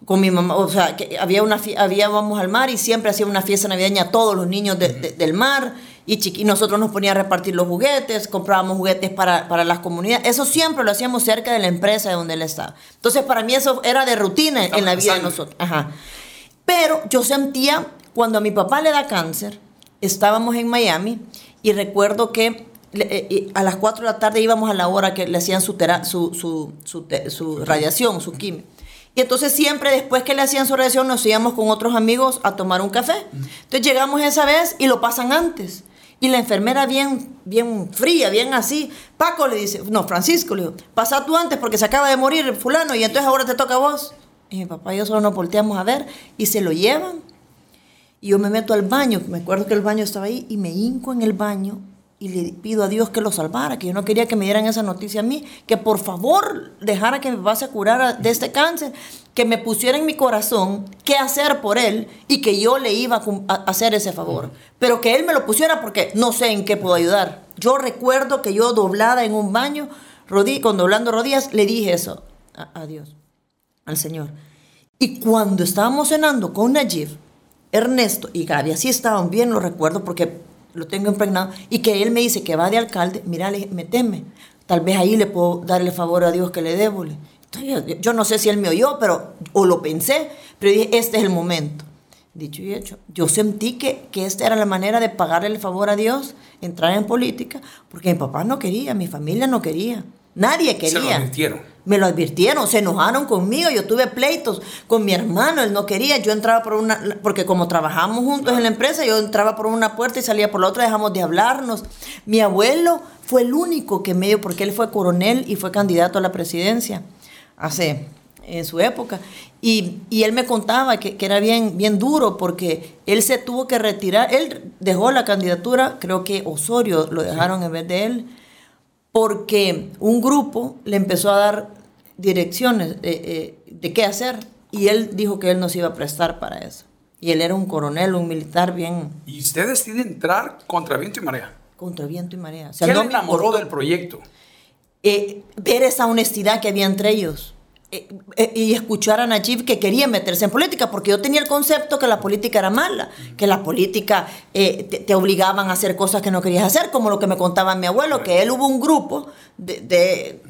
con mi mamá, o sea, que había una había vamos al mar y siempre hacía una fiesta navideña a todos los niños de- de- del mar y chiqui, nosotros nos poníamos a repartir los juguetes, comprábamos juguetes para, para las comunidades, eso siempre lo hacíamos cerca de la empresa de donde él estaba. Entonces, para mí eso era de rutina en la vida de Sangre. nosotros. Ajá. Pero yo sentía, cuando a mi papá le da cáncer, estábamos en Miami y recuerdo que eh, a las 4 de la tarde íbamos a la hora que le hacían su, tera- su, su, su, su radiación, su quimio. Y entonces siempre después que le hacían su radiación nos íbamos con otros amigos a tomar un café. Entonces llegamos esa vez y lo pasan antes. Y la enfermera bien, bien fría, bien así. Paco le dice, no, Francisco le dijo, pasa tú antes porque se acaba de morir fulano y entonces ahora te toca a vos. Y mi papá y yo solo nos volteamos a ver y se lo llevan. Y yo me meto al baño, me acuerdo que el baño estaba ahí, y me hinco en el baño y le pido a Dios que lo salvara, que yo no quería que me dieran esa noticia a mí, que por favor dejara que mi papá se curara de este cáncer, que me pusiera en mi corazón qué hacer por él y que yo le iba a hacer ese favor. Pero que él me lo pusiera porque no sé en qué puedo ayudar. Yo recuerdo que yo doblada en un baño, rodí, con doblando rodillas, le dije eso a, a Dios, al Señor. Y cuando estábamos cenando con Nayib, Ernesto y Gaby, así estaban bien, lo recuerdo porque lo tengo impregnado, y que él me dice que va de alcalde, mira, meteme, tal vez ahí le puedo darle favor a Dios que le debo. yo no sé si él me oyó, pero, o lo pensé, pero dije, este es el momento. Dicho y hecho, yo sentí que, que esta era la manera de pagarle el favor a Dios, entrar en política, porque mi papá no quería, mi familia no quería. Nadie quería. Se lo advirtieron. Me lo advirtieron, se enojaron conmigo, yo tuve pleitos con mi hermano, él no quería, yo entraba por una, porque como trabajamos juntos en la empresa, yo entraba por una puerta y salía por la otra, dejamos de hablarnos. Mi abuelo fue el único que medio, porque él fue coronel y fue candidato a la presidencia hace en su época. Y, y él me contaba que, que, era bien, bien duro porque él se tuvo que retirar, él dejó la candidatura, creo que Osorio lo dejaron en vez de él porque un grupo le empezó a dar direcciones de, de qué hacer y él dijo que él no se iba a prestar para eso. Y él era un coronel, un militar bien... ¿Y usted decide entrar contra viento y marea? Contra viento y marea. O sea, ¿Qué no le enamoró del proyecto? Eh, ver esa honestidad que había entre ellos. Eh, eh, y escuchar a Najib que quería meterse en política, porque yo tenía el concepto que la política era mala, que la política eh, te, obligaban a hacer cosas que no querías hacer, como lo que me contaba mi abuelo, que él hubo un grupo de, de,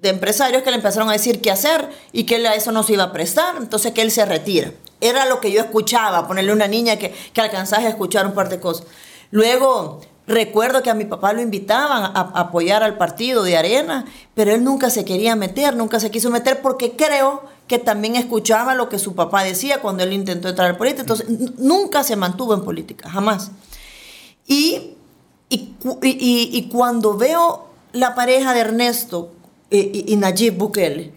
de empresarios que le empezaron a decir qué hacer y que él a eso no se iba a prestar, entonces que él se retira. Era lo que yo escuchaba, ponerle una niña que, que alcanzase a escuchar un par de cosas. Luego Recuerdo que a mi papá lo invitaban a, apoyar al partido de Arena, pero él nunca se quería meter, nunca se quiso meter porque creo que también escuchaba lo que su papá decía cuando él intentó entrar en política. Entonces, nunca se mantuvo en política, jamás. Y, y, y, y cuando veo la pareja de Ernesto y, y Nayib Bukele,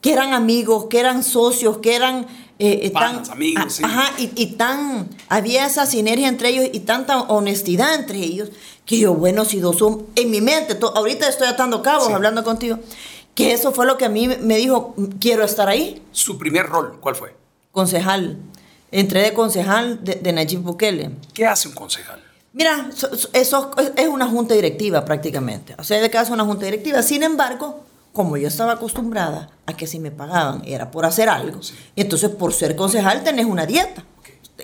que eran amigos, que eran socios, que eran eh, Panas, tan, amigos, a, sí. ajá, y, y, tan, había esa sinergia entre ellos y tanta honestidad entre ellos, que yo, bueno, si dos son, en mi mente, to, ahorita estoy atando cabos Sí. hablando contigo, que eso fue lo que a mí me dijo, quiero estar ahí, ¿Su primer rol cuál fue? concejal. Entré de concejal de, de Nayib Bukele. ¿Qué hace un concejal? Mira, so- so- eso es una junta directiva prácticamente. O sea, de caso una junta directiva. Sin embargo, como yo estaba acostumbrada a que si me pagaban era por hacer algo, Sí. y entonces por ser concejal tenés una dieta.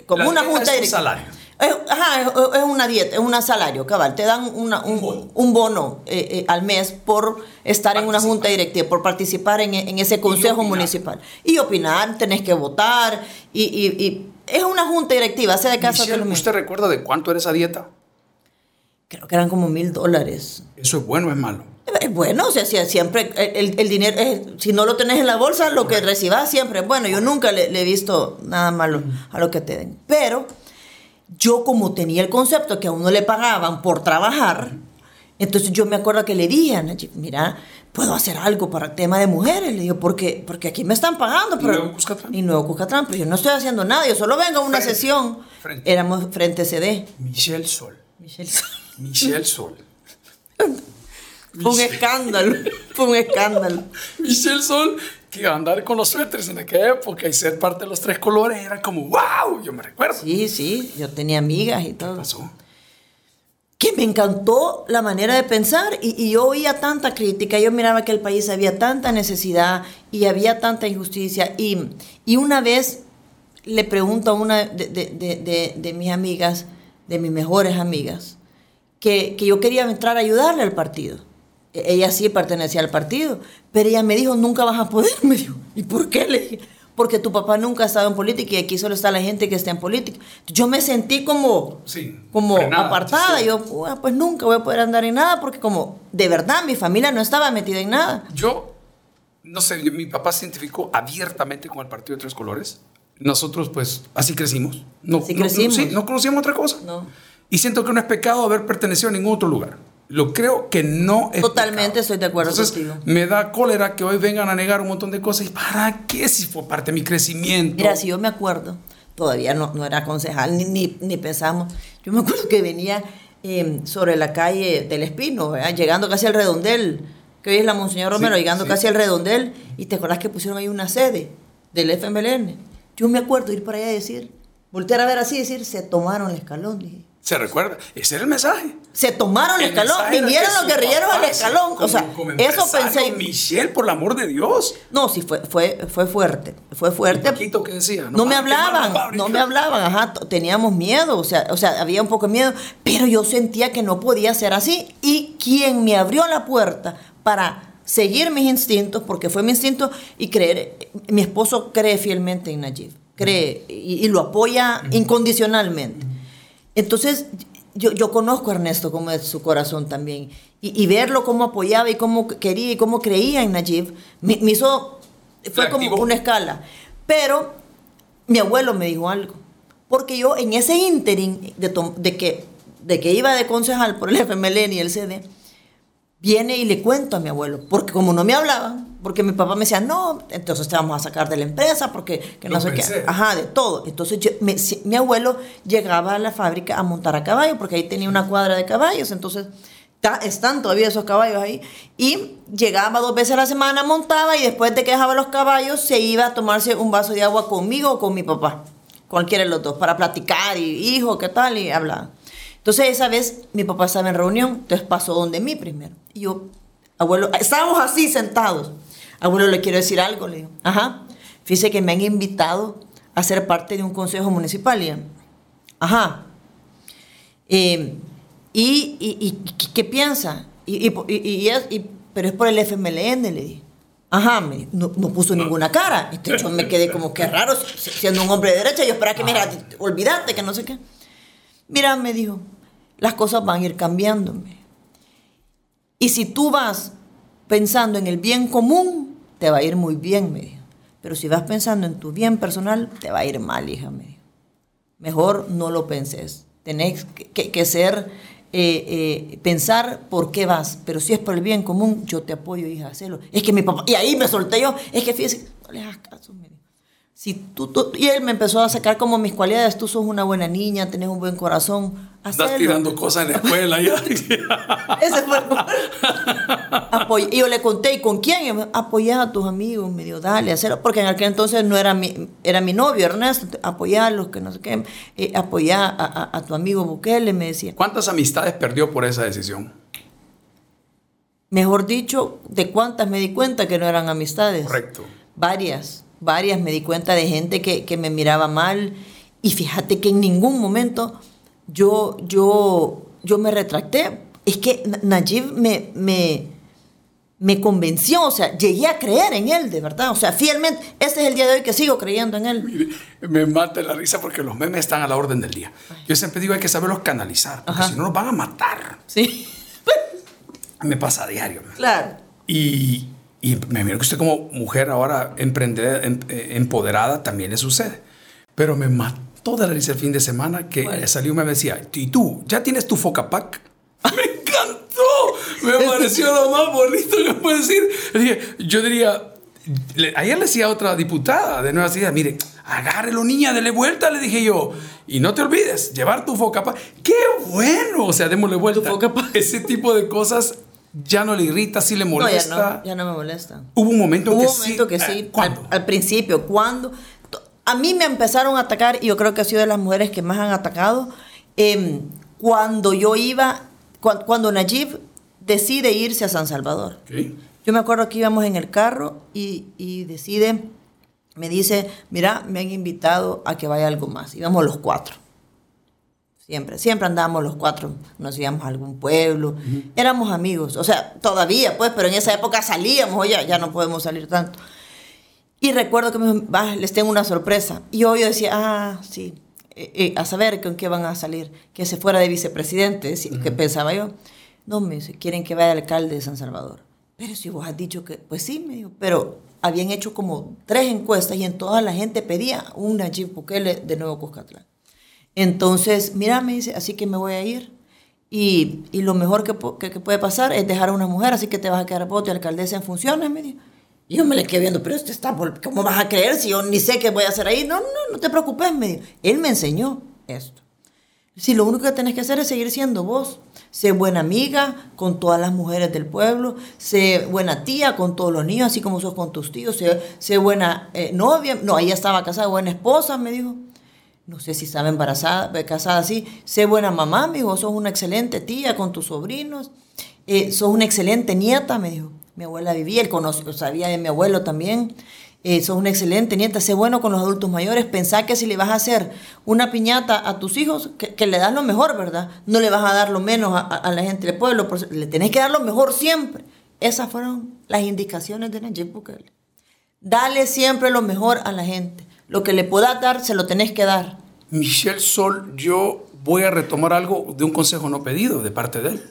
Como La una dieta junta es un salario. Es, ajá, es, es una dieta, es un salario, cabal. Te dan una- un, Un bono. un bono eh, eh, al mes por estar en una junta directiva, por participar en, en ese consejo municipal. Y opinar, tenés que votar, y, y- y es una junta directiva, sea de casa de Michelle, mismo. ¿Usted recuerda de cuánto era esa dieta? Creo que eran como mil dólares. ¿Eso es bueno o es malo? Es bueno, o sea, si- siempre el, el dinero, eh, si no lo tenés en la bolsa, lo que recibas siempre es bueno. Yo nunca le, le he visto nada malo a lo que te den. Pero yo como tenía el concepto que a uno le pagaban por trabajar, entonces yo me acuerdo que le dije a mira, puedo hacer algo para el tema de mujeres. Le digo, porque, porque aquí me están pagando. ¿Y Pero, Nuevo Cuscatlán? Y Nuevo Cuscatlán, pero yo no estoy haciendo nada, yo solo vengo a una Frente. sesión. Frente. Éramos frente CD. Michelle Sol. Michelle. Michelle Sol. Fue un escándalo, fue un escándalo. Michelle Sol, que andar con los suéteres en aquella época y ser parte de los tres colores era como wow, yo me recuerdo. Sí, sí, yo tenía amigas y ¿Qué todo. pasó? Que me encantó la manera de pensar y, y yo oía tanta crítica, yo miraba que el país había tanta necesidad y había tanta injusticia. Y, y una vez le pregunto a una de, de- de- de- de mis amigas, de mis mejores amigas, que, que yo quería entrar a ayudarle al partido. Ella sí pertenecía al partido, pero ella me dijo, nunca vas a poder, me dijo. ¿Y por qué? Le dije, porque tu papá nunca ha estado en política y aquí solo está la gente que está en política. Yo me sentí como, Sí, como frenada, apartada. sí. Yo, "Ua, pues nunca voy a poder andar en nada porque como de verdad mi familia no estaba metida en nada. Yo, no sé, mi papá se identificó abiertamente con el Partido de Tres Colores. Nosotros, pues, así crecimos. No, Así no- no- crecimos. sí, no conocíamos otra cosa. No. Y siento que no es pecado haber pertenecido a ningún otro lugar. Lo creo que no es Totalmente pecado. estoy de acuerdo Entonces, contigo. Me da cólera que hoy vengan a negar un montón de cosas. ¿Y para qué si fue parte de mi crecimiento? Mira, si yo me acuerdo, todavía no, no era concejal ni, ni, ni pensamos. Yo me acuerdo que venía eh, sobre la calle del Espino, ¿verdad? llegando casi al redondel, que hoy es la Monseñor Romero, Sí, llegando sí. casi al redondel, y te acordás que pusieron ahí una sede del FMLN. Yo me acuerdo ir para allá y decir, voltear a ver así y decir, se tomaron el escalón. dije. ¿Se recuerda? Ese era el mensaje. Se tomaron el, El escalón, vinieron los guerrilleros al escalón. como- o sea, eso pensé. Michelle, por el amor de Dios. No, sí, fue, fue, fue fuerte. Fue fuerte. ¿Y Paquito qué decía? No, me hablaban, no me hablaban, ajá, teníamos miedo, o sea, o sea, había un poco de miedo, pero yo sentía que no podía ser así. Y quien me abrió la puerta para seguir mis instintos, porque fue mi instinto, y creer, mi esposo cree fielmente en Najib, cree y, y lo apoya incondicionalmente. Entonces, yo, yo conozco a Ernesto como es su corazón también. Y, y verlo cómo apoyaba y cómo quería y cómo creía en Najib, me, me hizo, fue como una escala. Pero mi abuelo me dijo algo. Porque yo en ese ínterin de, que, de que iba de concejal por el FMLN y el CD, viene y le cuento a mi abuelo, porque como no me hablaba, porque mi papá me decía, no, entonces te vamos a sacar de la empresa, porque que no Lo sé pensé. qué, ajá, de todo. Entonces yo- me- si- mi abuelo llegaba a la fábrica a montar a caballo, porque ahí tenía una cuadra de caballos, entonces ta- están todavía esos caballos ahí, y llegaba dos veces a la semana, montaba, y después de que dejaba los caballos, se iba a tomarse un vaso de agua conmigo o con mi papá, cualquiera de los dos, para platicar, y hijo, ¿qué tal? Y hablar. Entonces esa vez mi papá estaba en reunión, entonces pasó donde mí primero. Y yo, abuelo, estábamos así sentados. Abuelo, le quiero decir algo, le digo. Ajá. Fíjese que me han invitado a ser parte de un consejo municipal. Y, yo, Ajá. Eh, y, y, y ¿qué- ¿qué piensa? Y, y, y- y es- y- pero es por el FMLN, le dije. Ajá, me, no, no puso ninguna cara. Entonces yo me quedé como que raro, si- siendo un hombre de derecha, yo esperaba que, mira, olvídate, que no sé qué. Mira, me dijo, las cosas van a ir cambiando. Y si tú vas pensando en el bien común, te va a ir muy bien, me dijo. Pero si vas pensando en tu bien personal, te va a ir mal, hija, me. Mejor no lo penses. Tenés que, ser, eh, eh, pensar por qué vas. Pero si es por el bien común, yo te apoyo, hija, hacerlo. Es que mi papá, y ahí me solté yo, es que fíjese, no le hagas caso, me dijo. Si tú, tú- y él me empezó a sacar como mis cualidades, tú sos una buena niña, tenés un buen corazón. Estás tirando cosas en la escuela ya. Ese fue. Apoy- y yo le conté, ¿y con quién? Apoyá a tus amigos, me dijo, dale, hacerlo. Porque en aquel entonces no era mi, era mi novio, Ernesto. Apoyarlos, que no sé qué. Eh, apoyá a, a- a tu amigo Bukele, me decía. ¿Cuántas amistades perdió por esa decisión? Mejor dicho, de cuántas me di cuenta que no eran amistades. Correcto. Varias, varias me di cuenta de gente que, que me miraba mal. Y fíjate que en ningún momento yo, yo, yo me retracté. Es que Na- Najib me, me, me convenció, o sea, llegué a creer en él, de verdad. O sea, fielmente, este es el día de hoy que sigo creyendo en él. Mire, me mata la risa porque los memes están a la orden del día. Yo siempre digo hay que saberlos canalizar, porque si no nos van a matar. Sí, Me pasa a diario. claro. Y, y me miro que usted como mujer ahora emprendedora, em- eh, empoderada también le sucede. Pero me mató de la risa el fin de semana que Bueno. salió y me decía, ¿y tú ya tienes tu Focapac? Me encantó. Me pareció lo más bonito que puede decir. Yo diría, ayer le decía a otra diputada de Nueva Ciudad, mire, agárrelo niña, dele vuelta, le dije yo. Y no te olvides, llevar tu Focapac. ¡Qué bueno! O sea, démosle vuelta. Focapac. Ese tipo de cosas ya no le irrita, sí le No, ya molesta. no, ya no me molesta. Hubo un momento Hubo que un momento sí. que eh, sí, ¿Cuándo? al, al principio, cuando a mí me empezaron a atacar, y yo creo que ha sido de las mujeres que más han atacado, em, cuando yo iba, cuan- cuando Najib decide irse a San Salvador. Yo me acuerdo que íbamos en el carro y, y decide, me dice, mira, me han invitado a que vaya algo más. Íbamos los cuatro. Siempre, siempre andábamos los cuatro, nos íbamos a algún pueblo, éramos amigos, o sea, todavía pues, pero en esa época salíamos, oye, ya no podemos salir tanto. Y recuerdo que me "Va, les tengo una sorpresa. Y yo, yo decía, ah, sí, eh, eh, a saber con qué van a salir, que se fuera de vicepresidente, decía, que pensaba yo. No, me dice, quieren que vaya alcalde de San Salvador. Pero si vos has dicho que, pues sí, me dijo, pero habían hecho como tres encuestas y en todas la gente pedía un Nayib Bukele de Nuevo Cuscatlán. Entonces, mira, me dice, así que me voy a ir. Y, y lo mejor que- que puede pasar es dejar a una mujer, así que te vas a quedar vos de alcaldesa en funciones, me dijo. Y yo me le quedé viendo, pero este está, ¿cómo vas a creer si yo ni sé qué voy a hacer ahí? No, no, no te preocupes, me dijo. Él me enseñó esto. Si lo único que tenés que hacer es seguir siendo vos. Sé buena amiga con todas las mujeres del pueblo. Sé buena tía con todos los niños, así como sos con tus tíos. Sé, sé buena eh, novia. No, ella estaba casada, buena esposa, me dijo. No sé si estaba embarazada, eh, casada así. Sé buena mamá, me dijo. Sos una excelente tía con tus sobrinos. Eh, sos una excelente nieta, me dijo. Mi abuela vivía, él conoció, sabía de mi abuelo también. Eh, sos una excelente nieta, sé bueno con los adultos mayores. Pensá que si le vas a hacer una piñata a tus hijos, que, que le das lo mejor, ¿verdad? No le vas a dar lo menos a, a- a la gente del pueblo, le tenés que dar lo mejor siempre. Esas fueron las indicaciones de Nayib Bukele. Dale siempre lo mejor a la gente. Lo que le puedas dar, se lo tenés que dar. Michelle Sol, yo voy a retomar algo de un consejo no pedido de parte de él.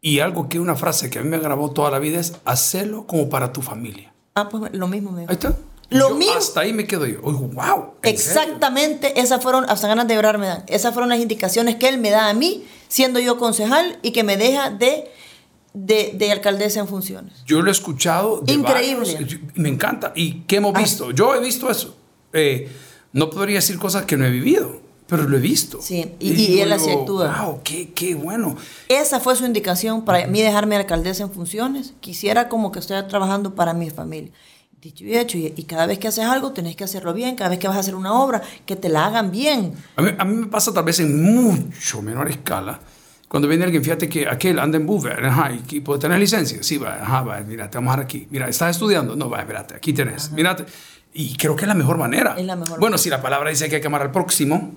Y algo que una frase que a mí me grabó toda la vida es, hacelo como para tu familia. Ah, pues lo mismo me Ahí está. Lo Yo mismo. Hasta ahí me quedo yo. Oigo, wow. Exactamente, esas fueron, hasta ganas de llorar me dan. Esas fueron las indicaciones que él me da a mí, siendo yo concejal y que me deja de, de, de alcaldesa en funciones. Yo lo he escuchado. De Increíble. varios, me encanta. ¿Y qué hemos Ah. visto? Yo he visto eso. Eh, no podría decir cosas que no he vivido, pero lo he visto. Sí, y- y él yo así actúa. Wow, qué, qué bueno. Esa fue su indicación para mí dejarme alcaldesa en funciones. Quisiera como que estoy trabajando para mi familia. Dicho y hecho, y, y cada vez que haces algo tenés que hacerlo bien, cada vez que vas a hacer una obra, que te la hagan bien. A mí, a mí me pasa tal vez en mucho menor escala. Cuando viene alguien, fíjate que aquel anda en Buver, ajá, y puede tener licencia. Sí, va, ajá, va, mira, te vamos a dar aquí. Mira, ¿estás estudiando? No, va, espérate, aquí tenés. Mírate. Y creo que es la mejor manera. Es la mejor bueno, si la palabra dice que hay que amar al próximo,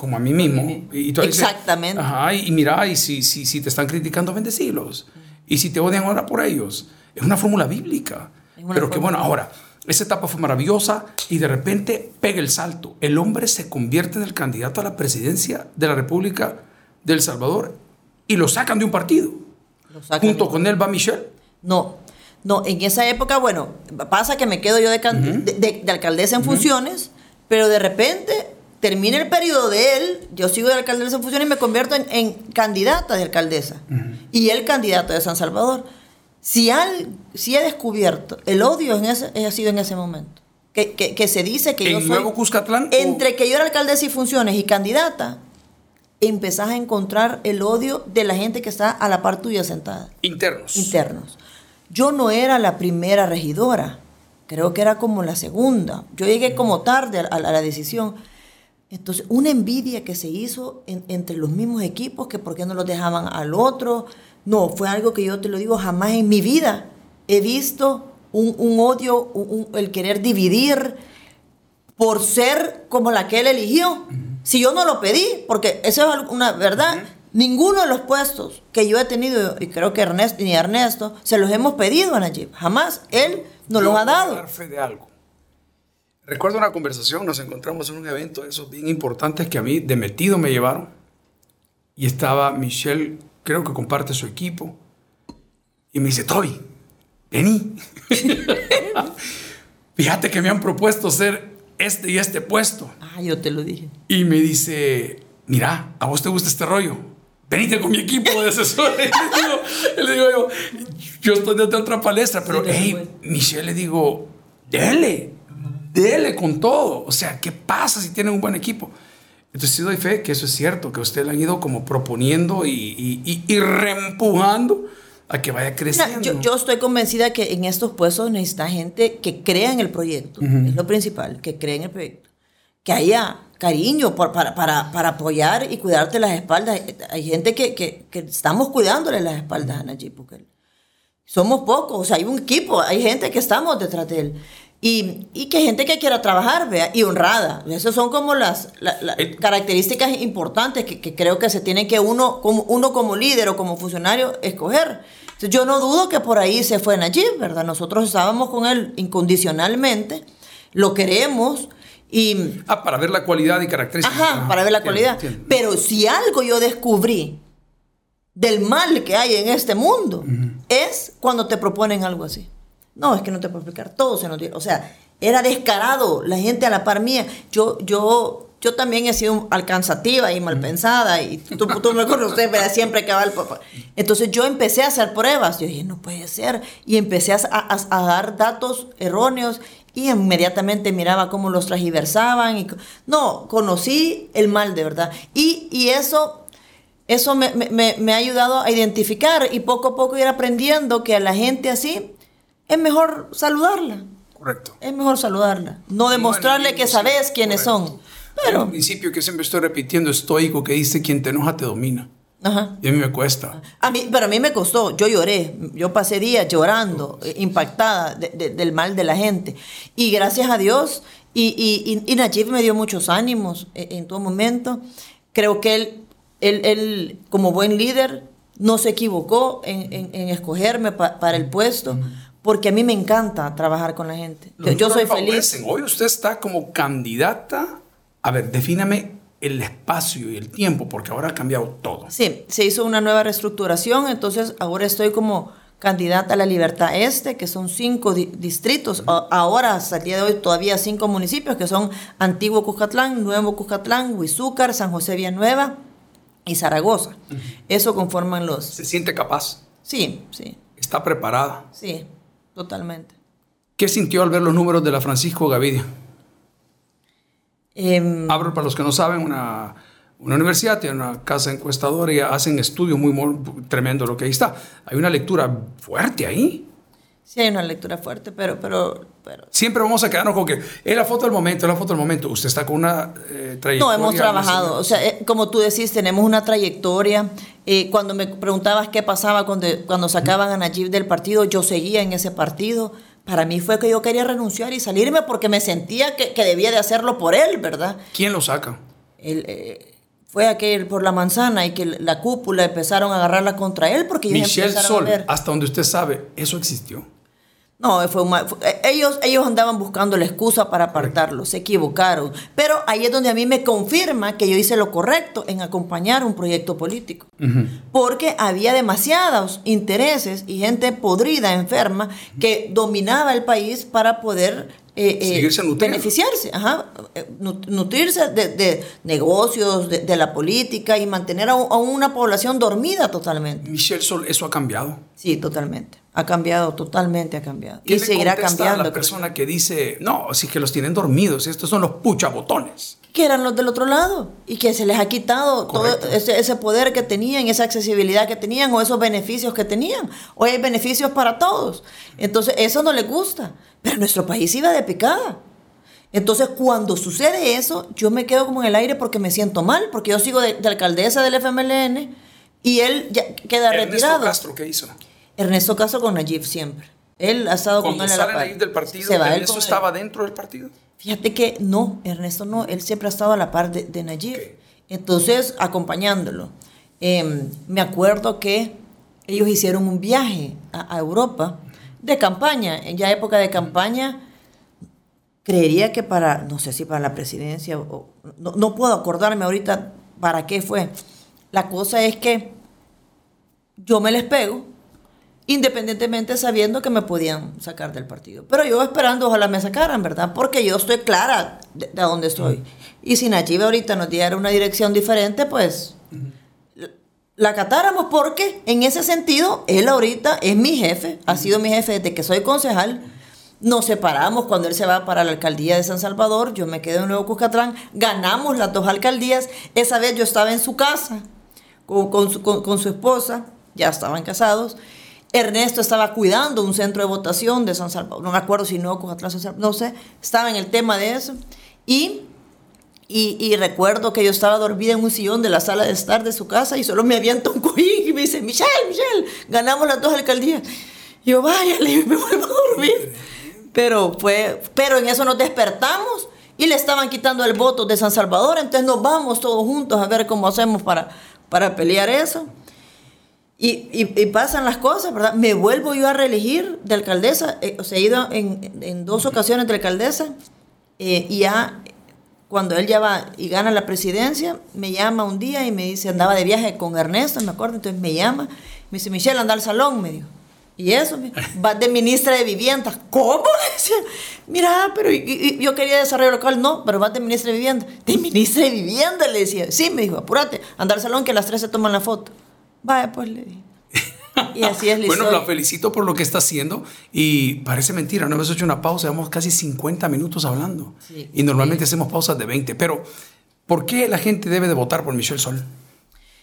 como a mí mismo. Y, y tú dices, Exactamente. ajá, y, mira, y si, si, si te están criticando, bendecilos. Y si te odian, ora por ellos. Es una fórmula bíblica. Una Pero que bueno, ahora, esa etapa fue maravillosa y de repente pega el salto. El hombre se convierte en el candidato a la presidencia de la República de El Salvador y lo sacan de un partido. Lo sacan Junto con él va Michelle. No, no, en esa época, bueno, pasa que me quedo yo de alcaldesa en funciones, pero de repente termina el periodo de él, yo sigo de alcaldesa en funciones y me convierto en, en candidata de alcaldesa. Y él candidato de San Salvador. Si, al, si he descubierto el odio en ese, ha sido en ese momento. Que, que- que se dice que yo ¿En soy... Nuevo Cuscatlán? o- Entre que yo era alcaldesa y funciones y candidata, empezás a encontrar el odio de la gente que está a la par tuya sentada Internos. internos. Yo no era la primera regidora, creo que era como la segunda. Yo llegué como tarde a, a la decisión. Entonces, una envidia que se hizo en- entre los mismos equipos, que por qué no los dejaban al otro. No, fue algo que yo te lo digo, jamás en mi vida he visto un, un odio, un- un- el querer dividir por ser como la que él eligió. Si yo no lo pedí, porque eso es una verdad, ninguno de los puestos que yo he tenido, y creo que Ernesto ni Ernesto, se los hemos pedido a Nayib. Jamás él nos Yo los ha voy a dado. dar fe de algo. Recuerdo una conversación, nos encontramos en un evento de esos bien importantes que a mí de metido me llevaron. Y estaba Michelle, creo que comparte su equipo. Y me dice, Toby, vení. Fíjate que me han propuesto ser este y este puesto. Ah, yo te lo dije. Y me dice, mira, ¿a vos te gusta este rollo? Venite con mi equipo de asesores. Y le, digo, le digo yo, yo estoy desde otra palestra, pero, Sí, hey. Michelle, le digo, dele, dele con todo. O sea, ¿qué pasa si tienen un buen equipo? Entonces sí doy fe que eso es cierto, que ustedes le han ido como proponiendo y, y, y, y reempujando a que vaya Mira, creciendo. yo, yo estoy convencida que en estos puestos necesita gente que crea en el proyecto, es lo principal, que crea en el proyecto. Que haya cariño por- para, para, para apoyar y cuidarte las espaldas. Hay gente que, que, que estamos cuidándole las espaldas a Nayib Bukele. Somos pocos, o sea, hay un equipo, hay gente que estamos detrás de él. Y, y que gente que quiera trabajar, vea, y honrada. Esas son como las, la- la- Eh. características importantes que, que creo que se tiene que uno como, uno como líder o como funcionario escoger. Entonces, yo no dudo que por ahí se fue Nayib, ¿verdad? Nosotros estábamos con él incondicionalmente, lo queremos y... Ah, para ver la cualidad y características. Ajá, para ver la entiendo, cualidad. entiendo. Pero si algo yo descubrí del mal que hay en este mundo, es cuando te proponen algo así. No, es que no te puedo explicar, todo se nos. O sea, era descarado, la gente a la par mía. Yo, yo, yo también he sido alcanzativa y mal pensada, y tú, tú me conoces, ¿verdad? siempre que va el papá. Entonces yo empecé a hacer pruebas. Yo dije, no puede ser. Y empecé a, a- a dar datos erróneos y inmediatamente miraba cómo los transgiversaban. Y, no, conocí el mal de verdad. Y, y eso, eso me- me- me ha ayudado a identificar y poco a poco ir aprendiendo que a la gente así es mejor saludarla. Correcto. Es mejor saludarla. No demostrarle que sabes quiénes son. Hay un Pero, principio que siempre estoy repitiendo estoico que dice quien te enoja te domina. ajá. Y a mí me cuesta. A mí, pero a mí me costó, yo lloré, yo pasé días llorando, impactada de- de- del mal de la gente. Y gracias a Dios, y, y, y, y Najib me dio muchos ánimos eh, en, todo momento. Creo que él, él, él, como buen líder, no se equivocó en, en- en escogerme pa- para el puesto, porque a mí me encanta trabajar con la gente. Yo, Los yo soy feliz. Hoy usted está como candidata. A ver, defíname el espacio y el tiempo, porque ahora ha cambiado todo. Sí, se hizo una nueva reestructuración, entonces ahora estoy como candidata a la Libertad Este, que son cinco di- distritos. Ahora, hasta el día de hoy, todavía cinco municipios, que son Antiguo Cuscatlán, Nuevo Cuscatlán, Huizúcar, San José Villanueva y Zaragoza. Eso conforman los... Se siente capaz, Sí, sí, está preparada. sí, totalmente. ¿Qué sintió al ver los números de la Francisco Gavidia? Em, Abro para los que no saben, una, una universidad, tiene una casa encuestadora y hacen estudios muy mo- tremendo lo que ahí está. Hay una lectura fuerte ahí. Sí, hay una lectura fuerte, pero, pero, pero Siempre vamos a quedarnos con que es la foto del momento, es la foto del momento. Usted está con una eh, trayectoria. No, hemos trabajado. O sea, eh, como tú decís, tenemos una trayectoria. Eh, cuando me preguntabas qué pasaba cuando, cuando sacaban a Najib del partido, yo seguía en ese partido. Para mí fue que yo quería renunciar y salirme porque me sentía que, que debía de hacerlo por él, ¿verdad? ¿Quién lo saca? Eh, fue aquel por la manzana y que la cúpula empezaron a agarrarla contra él porque ellos Michelle empezaron Sol, a ver. hasta donde usted sabe, eso existió. No, fue un mal- fue- eh, ellos, ellos andaban buscando la excusa para apartarlo, se equivocaron. Pero ahí es donde a mí me confirma que yo hice lo correcto en acompañar un proyecto político. Porque había demasiados intereses y gente podrida, enferma, que dominaba el país para poder eh, eh, beneficiarse, ajá, eh, nu- nutrirse de, de negocios, de, de la política y mantener a, a una población dormida totalmente. Michelle Sol, eso ha cambiado. Sí, totalmente. Ha cambiado, totalmente ha cambiado. ¿Qué Y le seguirá cambiando. a la persona que dice, no, si es que los tienen dormidos, estos son los puchabotones? que eran los del otro lado y que se les ha quitado Correcto. todo ese, ese poder que tenían, esa accesibilidad que tenían o esos beneficios que tenían. Hoy hay beneficios para todos. Entonces, eso no les gusta. Pero nuestro país iba de picada. Entonces, cuando sucede eso, yo me quedo como en el aire porque me siento mal, porque yo sigo de, de alcaldesa del FMLN y él ya queda Ernesto retirado. Castro, ¿qué hizo? Ernesto Castro con Najib siempre. Él ha estado con él a la par. del partido, Se va él ¿Ernesto con él. estaba dentro del partido? Fíjate que no, Ernesto no, él siempre ha estado a la par de, de Nayib. Entonces, acompañándolo. Em, me acuerdo que ellos hicieron un viaje a, a Europa de campaña, en ya época de campaña, creería que para, no sé si para la presidencia, o, no, no puedo acordarme ahorita para qué fue. La cosa es que yo me les pego, independientemente sabiendo que me podían sacar del partido. Pero yo esperando, ojalá me sacaran, ¿verdad? Porque yo estoy clara de, de dónde estoy. Y si Najib ahorita nos diera una dirección diferente, pues la- la acatáramos porque en ese sentido, él ahorita es mi jefe, ha sido mi jefe desde que soy concejal. Nos separamos cuando él se va para la alcaldía de San Salvador, yo me quedo en Nuevo Cuscatlán, ganamos las dos alcaldías. Esa vez yo estaba en su casa con, con su, con- con su esposa, ya estaban casados. Ernesto estaba cuidando un centro de votación de San Salvador, no me acuerdo si Nuevo Cuscatlán, San Salvador, no sé, estaba en el tema de eso. Y y, recuerdo que yo estaba dormida en un sillón de la sala de estar de su casa y solo me avienta un cojín y me dice, Michelle, Michelle, ganamos las dos alcaldías. Yo, vaya, me vuelvo a dormir. Pero, fue, pero en eso nos despertamos y le estaban quitando el voto de San Salvador, entonces nos vamos todos juntos a ver cómo hacemos para, para pelear eso. Y, y- y pasan las cosas, ¿verdad? Me vuelvo yo a reelegir de alcaldesa, eh, o sea, he ido en, en dos ocasiones de alcaldesa eh, y ya cuando él ya va y gana la presidencia, me llama un día y me dice, andaba de viaje con Ernesto, me acuerdo, entonces me llama, me dice, Michelle, anda al salón, me dijo. Y eso, va de ministra de Vivienda. ¿Cómo? Decía, mira, pero y yo quería desarrollo local, no, pero va de ministra de Vivienda. ¿De ministra de Vivienda? Le decía, sí, me dijo, apúrate, anda al salón que a las tres se toman la foto. Vaya, pues le dije. Y así es Bueno, historia. la felicito por lo que está haciendo y parece mentira, no hemos hecho una pausa, llevamos casi 50 minutos hablando Sí. y normalmente hacemos pausas de 20, pero ¿por qué la gente debe de votar por Michelle Sol?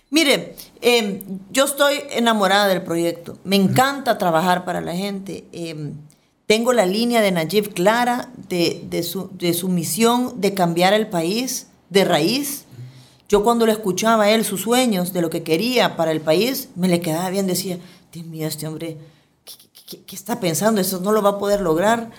Mire, eh, yo estoy enamorada del proyecto. Me encanta trabajar para la gente. Eh, tengo la línea de Najib clara de, de su, de su misión de cambiar el país de raíz. Yo cuando le escuchaba a él sus sueños de lo que quería para el país, me le quedaba bien, decía, Dios mío, este hombre, ¿qué, qué- qué- qué está pensando? Eso no lo va a poder lograr.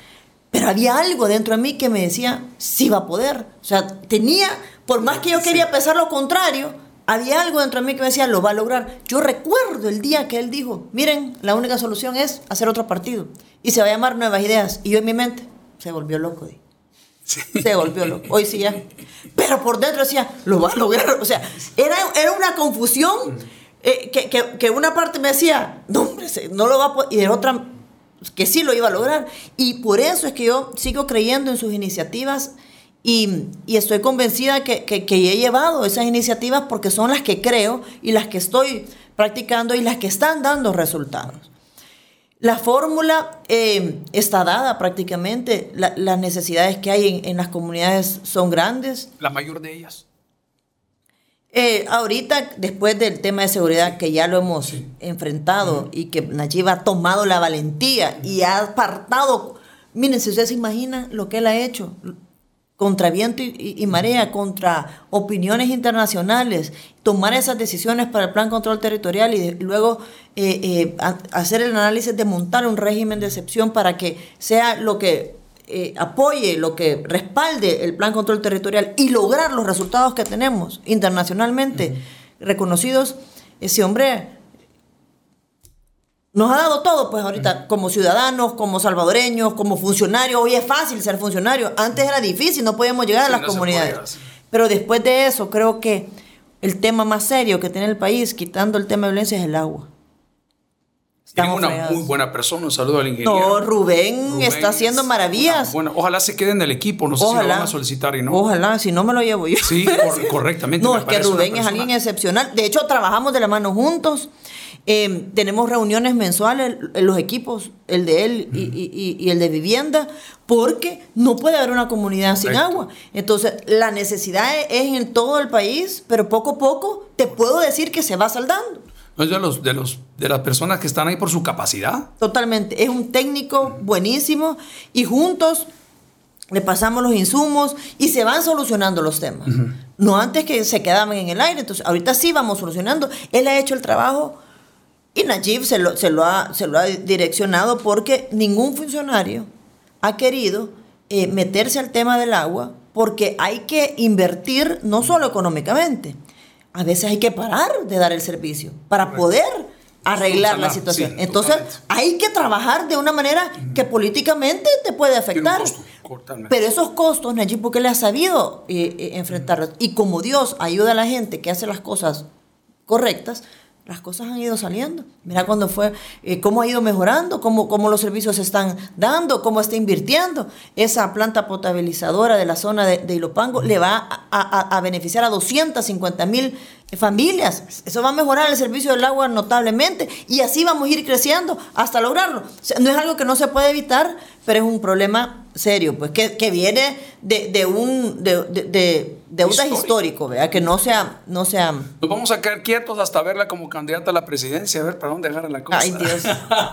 Pero había algo dentro de mí que me decía, sí va a poder. O sea, tenía, por más que yo quería pensar lo contrario, había algo dentro de mí que me decía, lo va a lograr. Yo recuerdo el día que él dijo, miren, la única solución es hacer otro partido. Y se va a llamar Nuevas Ideas. Y yo en mi mente, se volvió loco. Se volvió loco. Hoy sí ya. Pero por dentro decía, lo va a lograr. O sea, era, era una confusión eh, que, que, que, una parte me decía, no, hombre, no lo va a poder. Y de otra, que sí lo iba a lograr. Y por eso es que yo sigo creyendo en sus iniciativas. Y, y estoy convencida que, que, que he llevado esas iniciativas porque son las que creo y las que estoy practicando y las que están dando resultados. La fórmula eh, está dada prácticamente, la, las necesidades que hay en, en, las comunidades son grandes. La mayor de ellas. Eh, ahorita, después del tema de seguridad, que ya lo hemos sí. enfrentado uh -huh. y que Nayib ha tomado la valentía uh -huh. y ha apartado, miren, si ustedes se imaginan lo que él ha hecho, contra viento y, marea, contra opiniones internacionales, tomar esas decisiones para el plan control territorial y, de, luego eh, eh, a, hacer el análisis de montar un régimen de excepción para que sea lo que eh, apoye, lo que respalde el plan control territorial y lograr los resultados que tenemos internacionalmente uh -huh. reconocidos, ese hombre nos ha dado todo, pues ahorita como ciudadanos, como salvadoreños, como funcionarios. Hoy es fácil ser funcionario. Antes era difícil, no podíamos llegar sí, a las no comunidades. Pero después de eso, creo que el tema más serio que tiene el país, quitando el tema de violencia, es el agua. Tienen una fregados. muy buena persona. Un saludo al ingeniero. No, Rubén, Rubén está haciendo maravillas. Bueno, ojalá se quede en el equipo. No sé ojalá, si lo van a solicitar y no. Ojalá, si no me lo llevo yo. Sí, cor correctamente. No, es que Rubén es alguien excepcional. De hecho, trabajamos de la mano juntos. Eh, tenemos reuniones mensuales, en los equipos, el de él y, y, y, el de vivienda, porque no puede haber una comunidad sin Correcto. agua. Entonces, la necesidad es en todo el país, pero poco a poco te puedo decir que se va saldando. No es de, los, de, los, de las personas que están ahí por su capacidad. Totalmente. Es un técnico buenísimo y juntos le pasamos los insumos y se van solucionando los temas. Uh -huh. No antes que se quedaban en el aire. Entonces, ahorita sí vamos solucionando. Él ha hecho el trabajo y Najib se lo, se lo, ha, se lo ha direccionado porque ningún funcionario ha querido eh, meterse al tema del agua porque hay que invertir no solo económicamente, a veces hay que parar de dar el servicio para poder arreglar la situación. Sí, Entonces totalmente. hay que trabajar de una manera que políticamente te puede afectar. Pero esos costos, Nayib Bukele ha sabido eh, eh, enfrentarlos. Y como Dios ayuda a la gente que hace las cosas correctas, las cosas han ido saliendo. Mira cuando fue, eh, cómo ha ido mejorando, cómo, cómo los servicios se están dando, cómo está invirtiendo. Esa planta potabilizadora de la zona de, de Ilopango le va a, a, beneficiar a 250 mil familias. Eso va a mejorar el servicio del agua notablemente y así vamos a ir creciendo hasta lograrlo. O sea, no es algo que no se puede evitar, pero es un problema serio, pues que, que viene de, de un de, de, histórico, histórico, ¿verdad? Que no sea, no sea. Nos vamos a quedar quietos hasta verla como candidata a la presidencia, a ver para dónde agarra la cosa. Ay, Dios,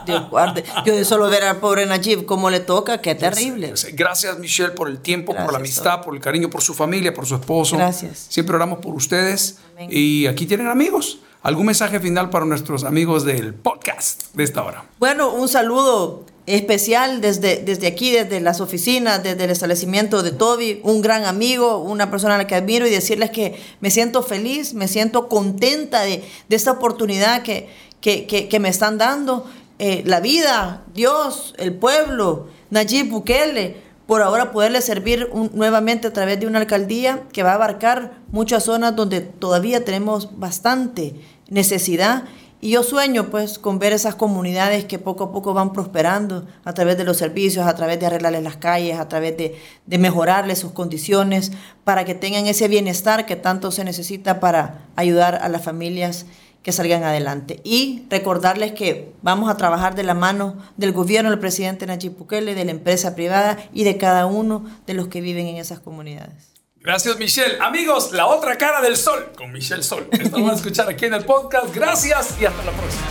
Dios guarde. Yo de solo ver al pobre Najib cómo le toca, qué terrible. Gracias, Michelle, por el tiempo, Gracias, por la amistad, por el cariño, por su familia, por su esposo. Gracias. Siempre oramos por ustedes. Amén. Y aquí tienen amigos. ¿Algún mensaje final para nuestros amigos del podcast de esta hora? Bueno, un saludo especial desde, desde aquí, desde las oficinas, desde el establecimiento de Toby, un gran amigo, una persona a la que admiro y decirles que me siento feliz, me siento contenta de, de esta oportunidad que, que, que, me están dando. Eh, la vida, Dios, el pueblo, Nayib Bukele, por ahora poderle servir nuevamente a través de una alcaldía que va a abarcar muchas zonas donde todavía tenemos bastante necesidad. Y yo sueño pues con ver esas comunidades que poco a poco van prosperando a través de los servicios, a través de arreglarles las calles, a través de, de mejorarles sus condiciones, para que tengan ese bienestar que tanto se necesita para ayudar a las familias que salgan adelante. Y recordarles que vamos a trabajar de la mano del gobierno del presidente Nayib Bukele, de la empresa privada y de cada uno de los que viven en esas comunidades. Gracias, Michelle. Amigos, la otra cara del sol con Michelle Sol. Esto vamos a escuchar aquí en el podcast. Gracias y hasta la próxima.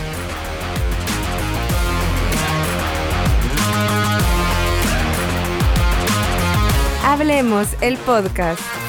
Hablemos el podcast.